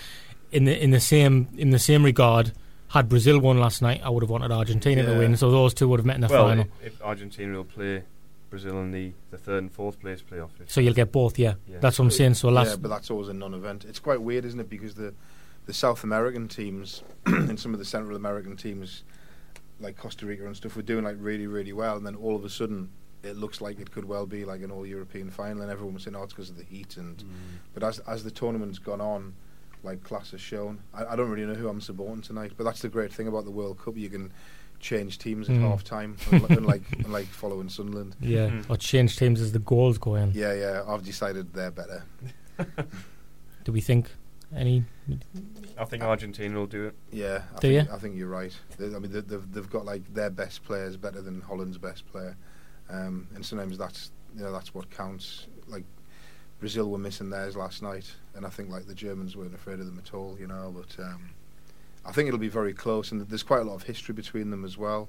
Speaker 3: In the in the same in the same regard, had Brazil won last night, I would have wanted Argentina to win. So those two would have met in the
Speaker 4: well,
Speaker 3: final.
Speaker 4: If, if Argentina will play Brazil in the, the third and fourth place playoff.
Speaker 3: So you'll get both, yeah.
Speaker 4: Yeah.
Speaker 3: That's what I'm saying. So last
Speaker 5: yeah, but that's always a non-event. It's quite weird, isn't it? Because the the South American teams and some of the Central American teams, like Costa Rica and stuff, were doing like really, really well, and then all of a sudden. It looks like it could well be like an all-European final, and everyone was saying, "Oh, it's because of the heat." And
Speaker 4: Mm.
Speaker 5: but as as the tournament's gone on, like class has shown, I, I don't really know who I'm supporting tonight. But that's the great thing about the World Cup: you can change teams at
Speaker 3: Mm.
Speaker 5: half time, unlike unlike following Sunderland.
Speaker 3: yeah, or change teams as the goals go in.
Speaker 5: Yeah, yeah. I've decided they're better.
Speaker 3: Do we think any?
Speaker 4: I think Argentina will do it.
Speaker 5: Yeah, I
Speaker 3: Do
Speaker 5: think,
Speaker 3: ya?
Speaker 5: I think you're right. They, I mean, they, they've they've got like their best players better than Holland's best player, um, and sometimes that's you know that's what counts. Like Brazil were missing theirs last night, and I think like the Germans weren't afraid of them at all. You know, but um, I think it'll be very close, and there's quite a lot of history between them as well,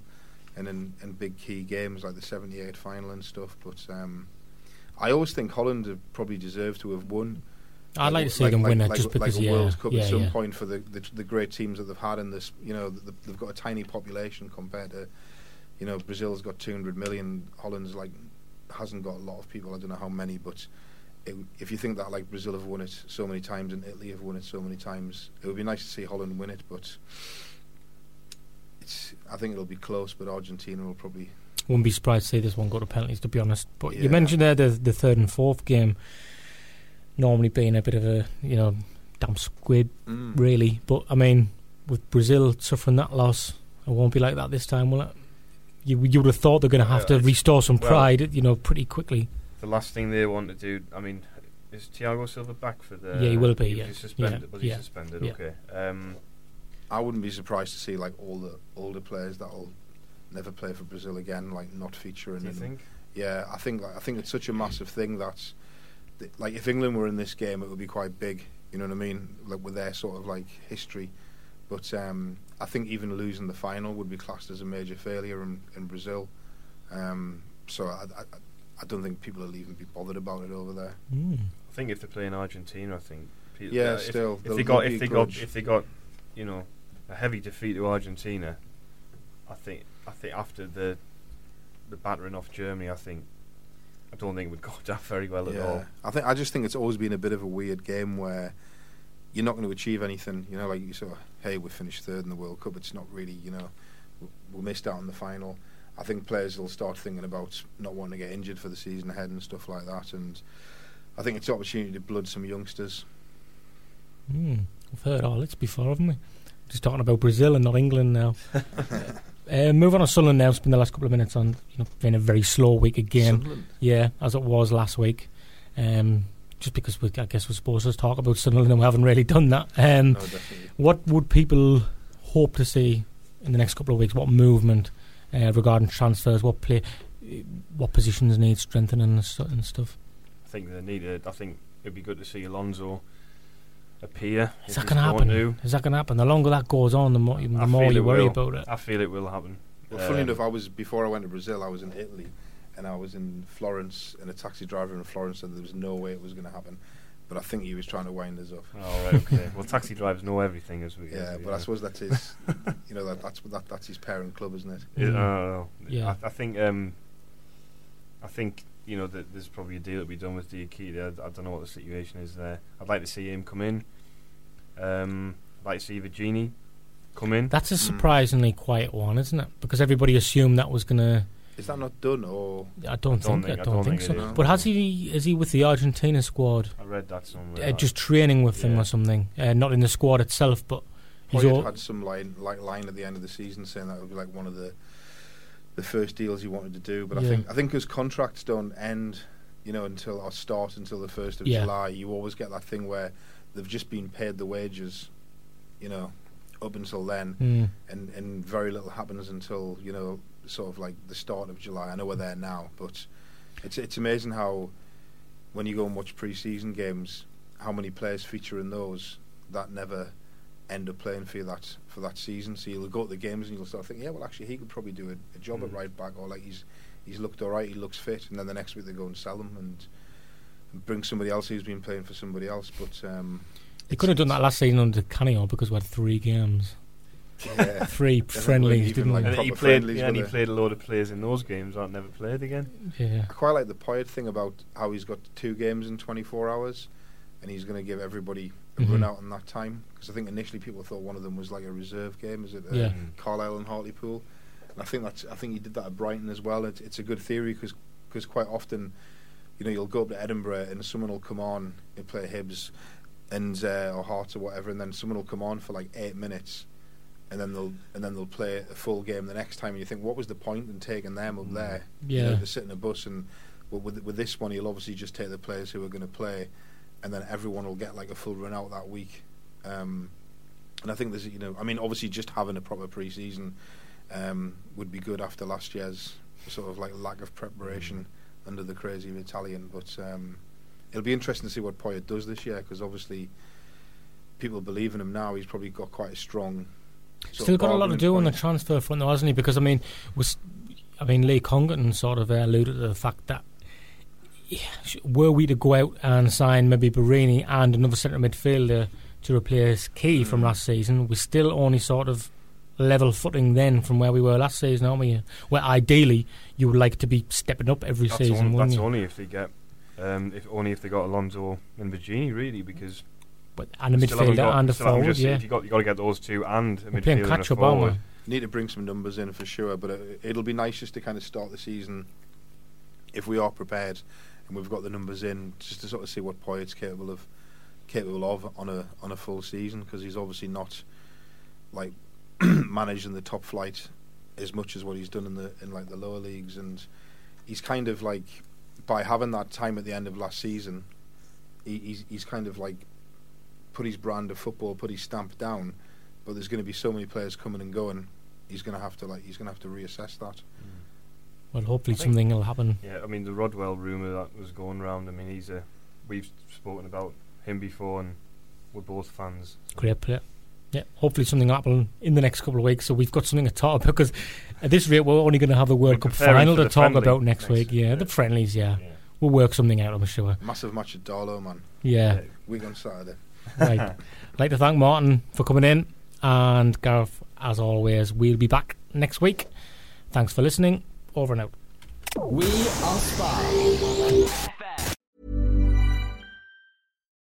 Speaker 5: and in, in big key games like the '78 final and stuff. But um, I always think Holland have probably deserved to have won.
Speaker 3: I'd like to see them win it just because,
Speaker 5: like a
Speaker 3: yeah,
Speaker 5: World Cup
Speaker 3: yeah,
Speaker 5: at some
Speaker 3: yeah.
Speaker 5: point for the, the the great teams that they've had in this. You know, th- they've got a tiny population compared to, you know, Brazil's got 200 million. Holland's like hasn't got a lot of people. I don't know how many, but it, if you think that like Brazil have won it so many times and Italy have won it so many times, it would be nice to see Holland win it. But it's I think it'll be close, but Argentina will probably
Speaker 3: Wouldn't be surprised to see this one go to penalties, to be honest. But
Speaker 5: Yeah.
Speaker 3: you mentioned there the the third and fourth game normally being a bit of a you know damp squib,
Speaker 5: Mm.
Speaker 3: really. But I mean, with Brazil suffering that loss, it won't be like that this time, will it? You you would have thought they're going to have
Speaker 4: Well,
Speaker 3: to restore some
Speaker 4: well-
Speaker 3: pride, you know, pretty quickly.
Speaker 4: The last thing they want to do, I mean, is Thiago Silva back for the?
Speaker 3: Yeah, he will be,
Speaker 4: Was
Speaker 3: yeah.
Speaker 4: suspended?
Speaker 3: Yeah,
Speaker 4: Was he
Speaker 3: yeah,
Speaker 4: suspended?
Speaker 3: yeah.
Speaker 4: Okay. Um,
Speaker 5: I wouldn't be surprised to see like all the older players that'll never play for Brazil again, like not featuring.
Speaker 4: Do you
Speaker 5: in-
Speaker 4: think?
Speaker 5: Yeah, I think I think it's such a massive thing that, that, like, if England were in this game, it would be quite big. You know what I mean? Like with their sort of like history, but um, I think even losing the final would be classed as a major failure in, in Brazil. Um, so I, I, I don't think people will even be bothered about it over there.
Speaker 3: Mm.
Speaker 4: I think if they play in Argentina, I think. pe-
Speaker 5: Yeah,
Speaker 4: uh,
Speaker 5: still,
Speaker 4: if
Speaker 5: there'll-
Speaker 4: they got if
Speaker 5: a
Speaker 4: they got if they got, you know, a heavy defeat to Argentina, I think I think after the the battering off Germany, I think I don't think it would go down very well at all.
Speaker 5: I think I just think it's always been a bit of a weird game where you're not going to achieve anything. You know, like you sort of, hey, we finished third in the World Cup. It's not really, you know, we, missed out on the final. I think players will start thinking about not wanting to get injured for the season ahead and stuff like that. And I think it's an opportunity to blood some youngsters.
Speaker 3: Mm. We've heard all this before, haven't we? Just talking about Brazil and not England now. uh, moving on to Sunderland now. Spend the last couple of minutes on you know being a very slow week again.
Speaker 5: Sunderland?
Speaker 3: Yeah, as it was last week. Um, just because we, I guess we're supposed to talk about Sunderland and we haven't really done that. Um,
Speaker 5: No,
Speaker 3: what would people hope to see in the next couple of weeks? What movement uh, regarding transfers? What play? What positions need strengthening and, stu- and stuff?
Speaker 4: I think they need it. I think it'd be good to see Alonso appear.
Speaker 3: Is that going to happen?
Speaker 4: to.
Speaker 3: Is that going to happen? The longer that goes on, the more, the more you worry
Speaker 4: will.
Speaker 3: about it.
Speaker 4: I feel it will happen.
Speaker 5: Well, funny
Speaker 4: Um,
Speaker 5: enough, I was before I went to Brazil. I was in Italy, and I was in Florence, and a taxi driver in Florence said there was no way it was going to happen. But I think he was trying to wind us up.
Speaker 4: Oh, right, okay. well, taxi drivers know everything, as we.
Speaker 5: Yeah,
Speaker 4: as we
Speaker 5: but I suppose that's his. you know, that, that's that, that's his parent club, isn't it?
Speaker 4: Yeah,
Speaker 3: Mm.
Speaker 4: no, no,
Speaker 3: Yeah.
Speaker 4: I, I think. Um, I think you know that there's probably a deal to be done with Diakite. I, I don't know what the situation is there. I'd like to see him come in. Um, I'd like to see Vergini come in.
Speaker 3: That's a
Speaker 5: Mm.
Speaker 3: surprisingly quiet one, isn't it? Because everybody assumed that was going to.
Speaker 5: Is that not done or?
Speaker 3: I don't, think, I don't think, so.
Speaker 5: it is.
Speaker 3: But has he? Is he with the Argentina squad?
Speaker 4: I read that somewhere.
Speaker 3: Uh, just training with them or something. Uh, not in the squad itself, but he's all.
Speaker 5: had some line like line at the end of the season saying that would be like one of the the first deals he wanted to do. But I think I think his contracts don't end, you know, until or start until the first of
Speaker 3: Yeah.
Speaker 5: July. You always get that thing where they've just been paid the wages, you know, up until then,
Speaker 3: Mm.
Speaker 5: and and very little happens until you know sort of like the start of July. I know we're there now, but it's it's amazing how when you go and watch pre-season games, how many players feature in those that never end up playing for you that for that season. So you'll go to the games and you'll start thinking, yeah, well, actually, he could probably do a, a job at
Speaker 4: Mm.
Speaker 5: right back, or like he's he's looked all right, he looks fit, and then the next week they go and sell him and, and bring somebody else who's been playing for somebody else. But um,
Speaker 3: They could have done that last season under Canio because we had three games,
Speaker 5: yeah,
Speaker 3: three
Speaker 5: They haven't
Speaker 3: friendlies, didn't
Speaker 5: like,
Speaker 3: we?
Speaker 4: and he played.
Speaker 5: friendlies
Speaker 4: Yeah, and he
Speaker 5: with a-
Speaker 4: played a load of players in those games that never played again.
Speaker 3: Yeah.
Speaker 5: I quite like the Poyet thing about how he's got two games in 24 hours, and he's going to give everybody a
Speaker 3: Mhm.
Speaker 5: run out in that time. Because I think initially people thought one of them was like a reserve game. Is it uh,
Speaker 3: Yeah.
Speaker 5: Carlisle and Hartlepool? And I think that's I think he did that at Brighton as well. It's it's a good theory because quite often, you know, you'll go up to Edinburgh and someone will come on and play Hibs and uh, or Hearts or whatever, and then someone will come on for like eight minutes. And then they'll and then they'll play a full game the next time, and you think, what was the point in taking them up there? You know,
Speaker 3: Yeah.
Speaker 5: to sit in a bus and but with with this one, you'll obviously just take the players who are going to play, and then everyone will get like a full run out that week. Um, and I think there's you know, I mean, obviously just having a proper pre-season um, would be good after last year's sort of like lack of preparation under the crazy Italian. But um, it'll be interesting to see what Poyet does this year because obviously people believe in him now. He's probably got quite a strong.
Speaker 3: Still got a lot to do on the transfer front, though, hasn't he? Because I mean, was I mean Lee Congerton sort of alluded to the fact that were we to go out and sign maybe Barini and another centre midfielder to replace Ki from
Speaker 4: Hmm.
Speaker 3: last season, we're still only sort of level footing then from where we were last season, aren't we? Where ideally you would like to be stepping up every
Speaker 4: That's,
Speaker 3: season,
Speaker 4: on- that's
Speaker 3: you?
Speaker 4: only if they get, um, if only if they got Alonso and Vergini, really, because.
Speaker 3: But and a
Speaker 4: we still haven't
Speaker 3: midfielder
Speaker 4: got-
Speaker 3: and a forward,
Speaker 4: just-
Speaker 3: yeah.
Speaker 4: You got, you got to get those two and a
Speaker 3: We're playing
Speaker 4: midfielder and a
Speaker 3: catch up,
Speaker 4: forward.
Speaker 5: Need to bring some numbers in for sure, but it, it'll be nice just to kind of start the season if we are prepared and we've got the numbers in, just to sort of see what Poyet's capable of capable of on a on a full season because he's obviously not like managed in the top flight as much as what he's done in the in like the lower leagues and he's kind of like by having that time at the end of last season he, he's he's kind of like put his brand of football put his stamp down but there's going to be so many players coming and going he's going to have to like he's going to have to reassess that mm.
Speaker 3: Well, hopefully
Speaker 4: I think-
Speaker 3: something will happen.
Speaker 4: Yeah, I mean the Rodwell rumor that was going around. I mean he's a. We've spoken about him before, and we're both fans.
Speaker 3: Great player. Yeah, hopefully something will happen in the next couple of weeks, so we've got something to talk about. Because at this rate, we're only going to have the World
Speaker 4: We're
Speaker 3: Cup final to talk about next
Speaker 4: next-
Speaker 3: week. Yeah,
Speaker 4: yeah.
Speaker 3: the friendlies. Yeah.
Speaker 4: Yeah.
Speaker 3: we'll work something out. I'm sure.
Speaker 5: massive match at Darlow man
Speaker 3: Yeah.
Speaker 5: week on Saturday
Speaker 3: right. I'd like to thank Martyn for coming in, and Gareth, as always, we'll be back next week. Thanks for listening. Over and out.
Speaker 12: We are Spa.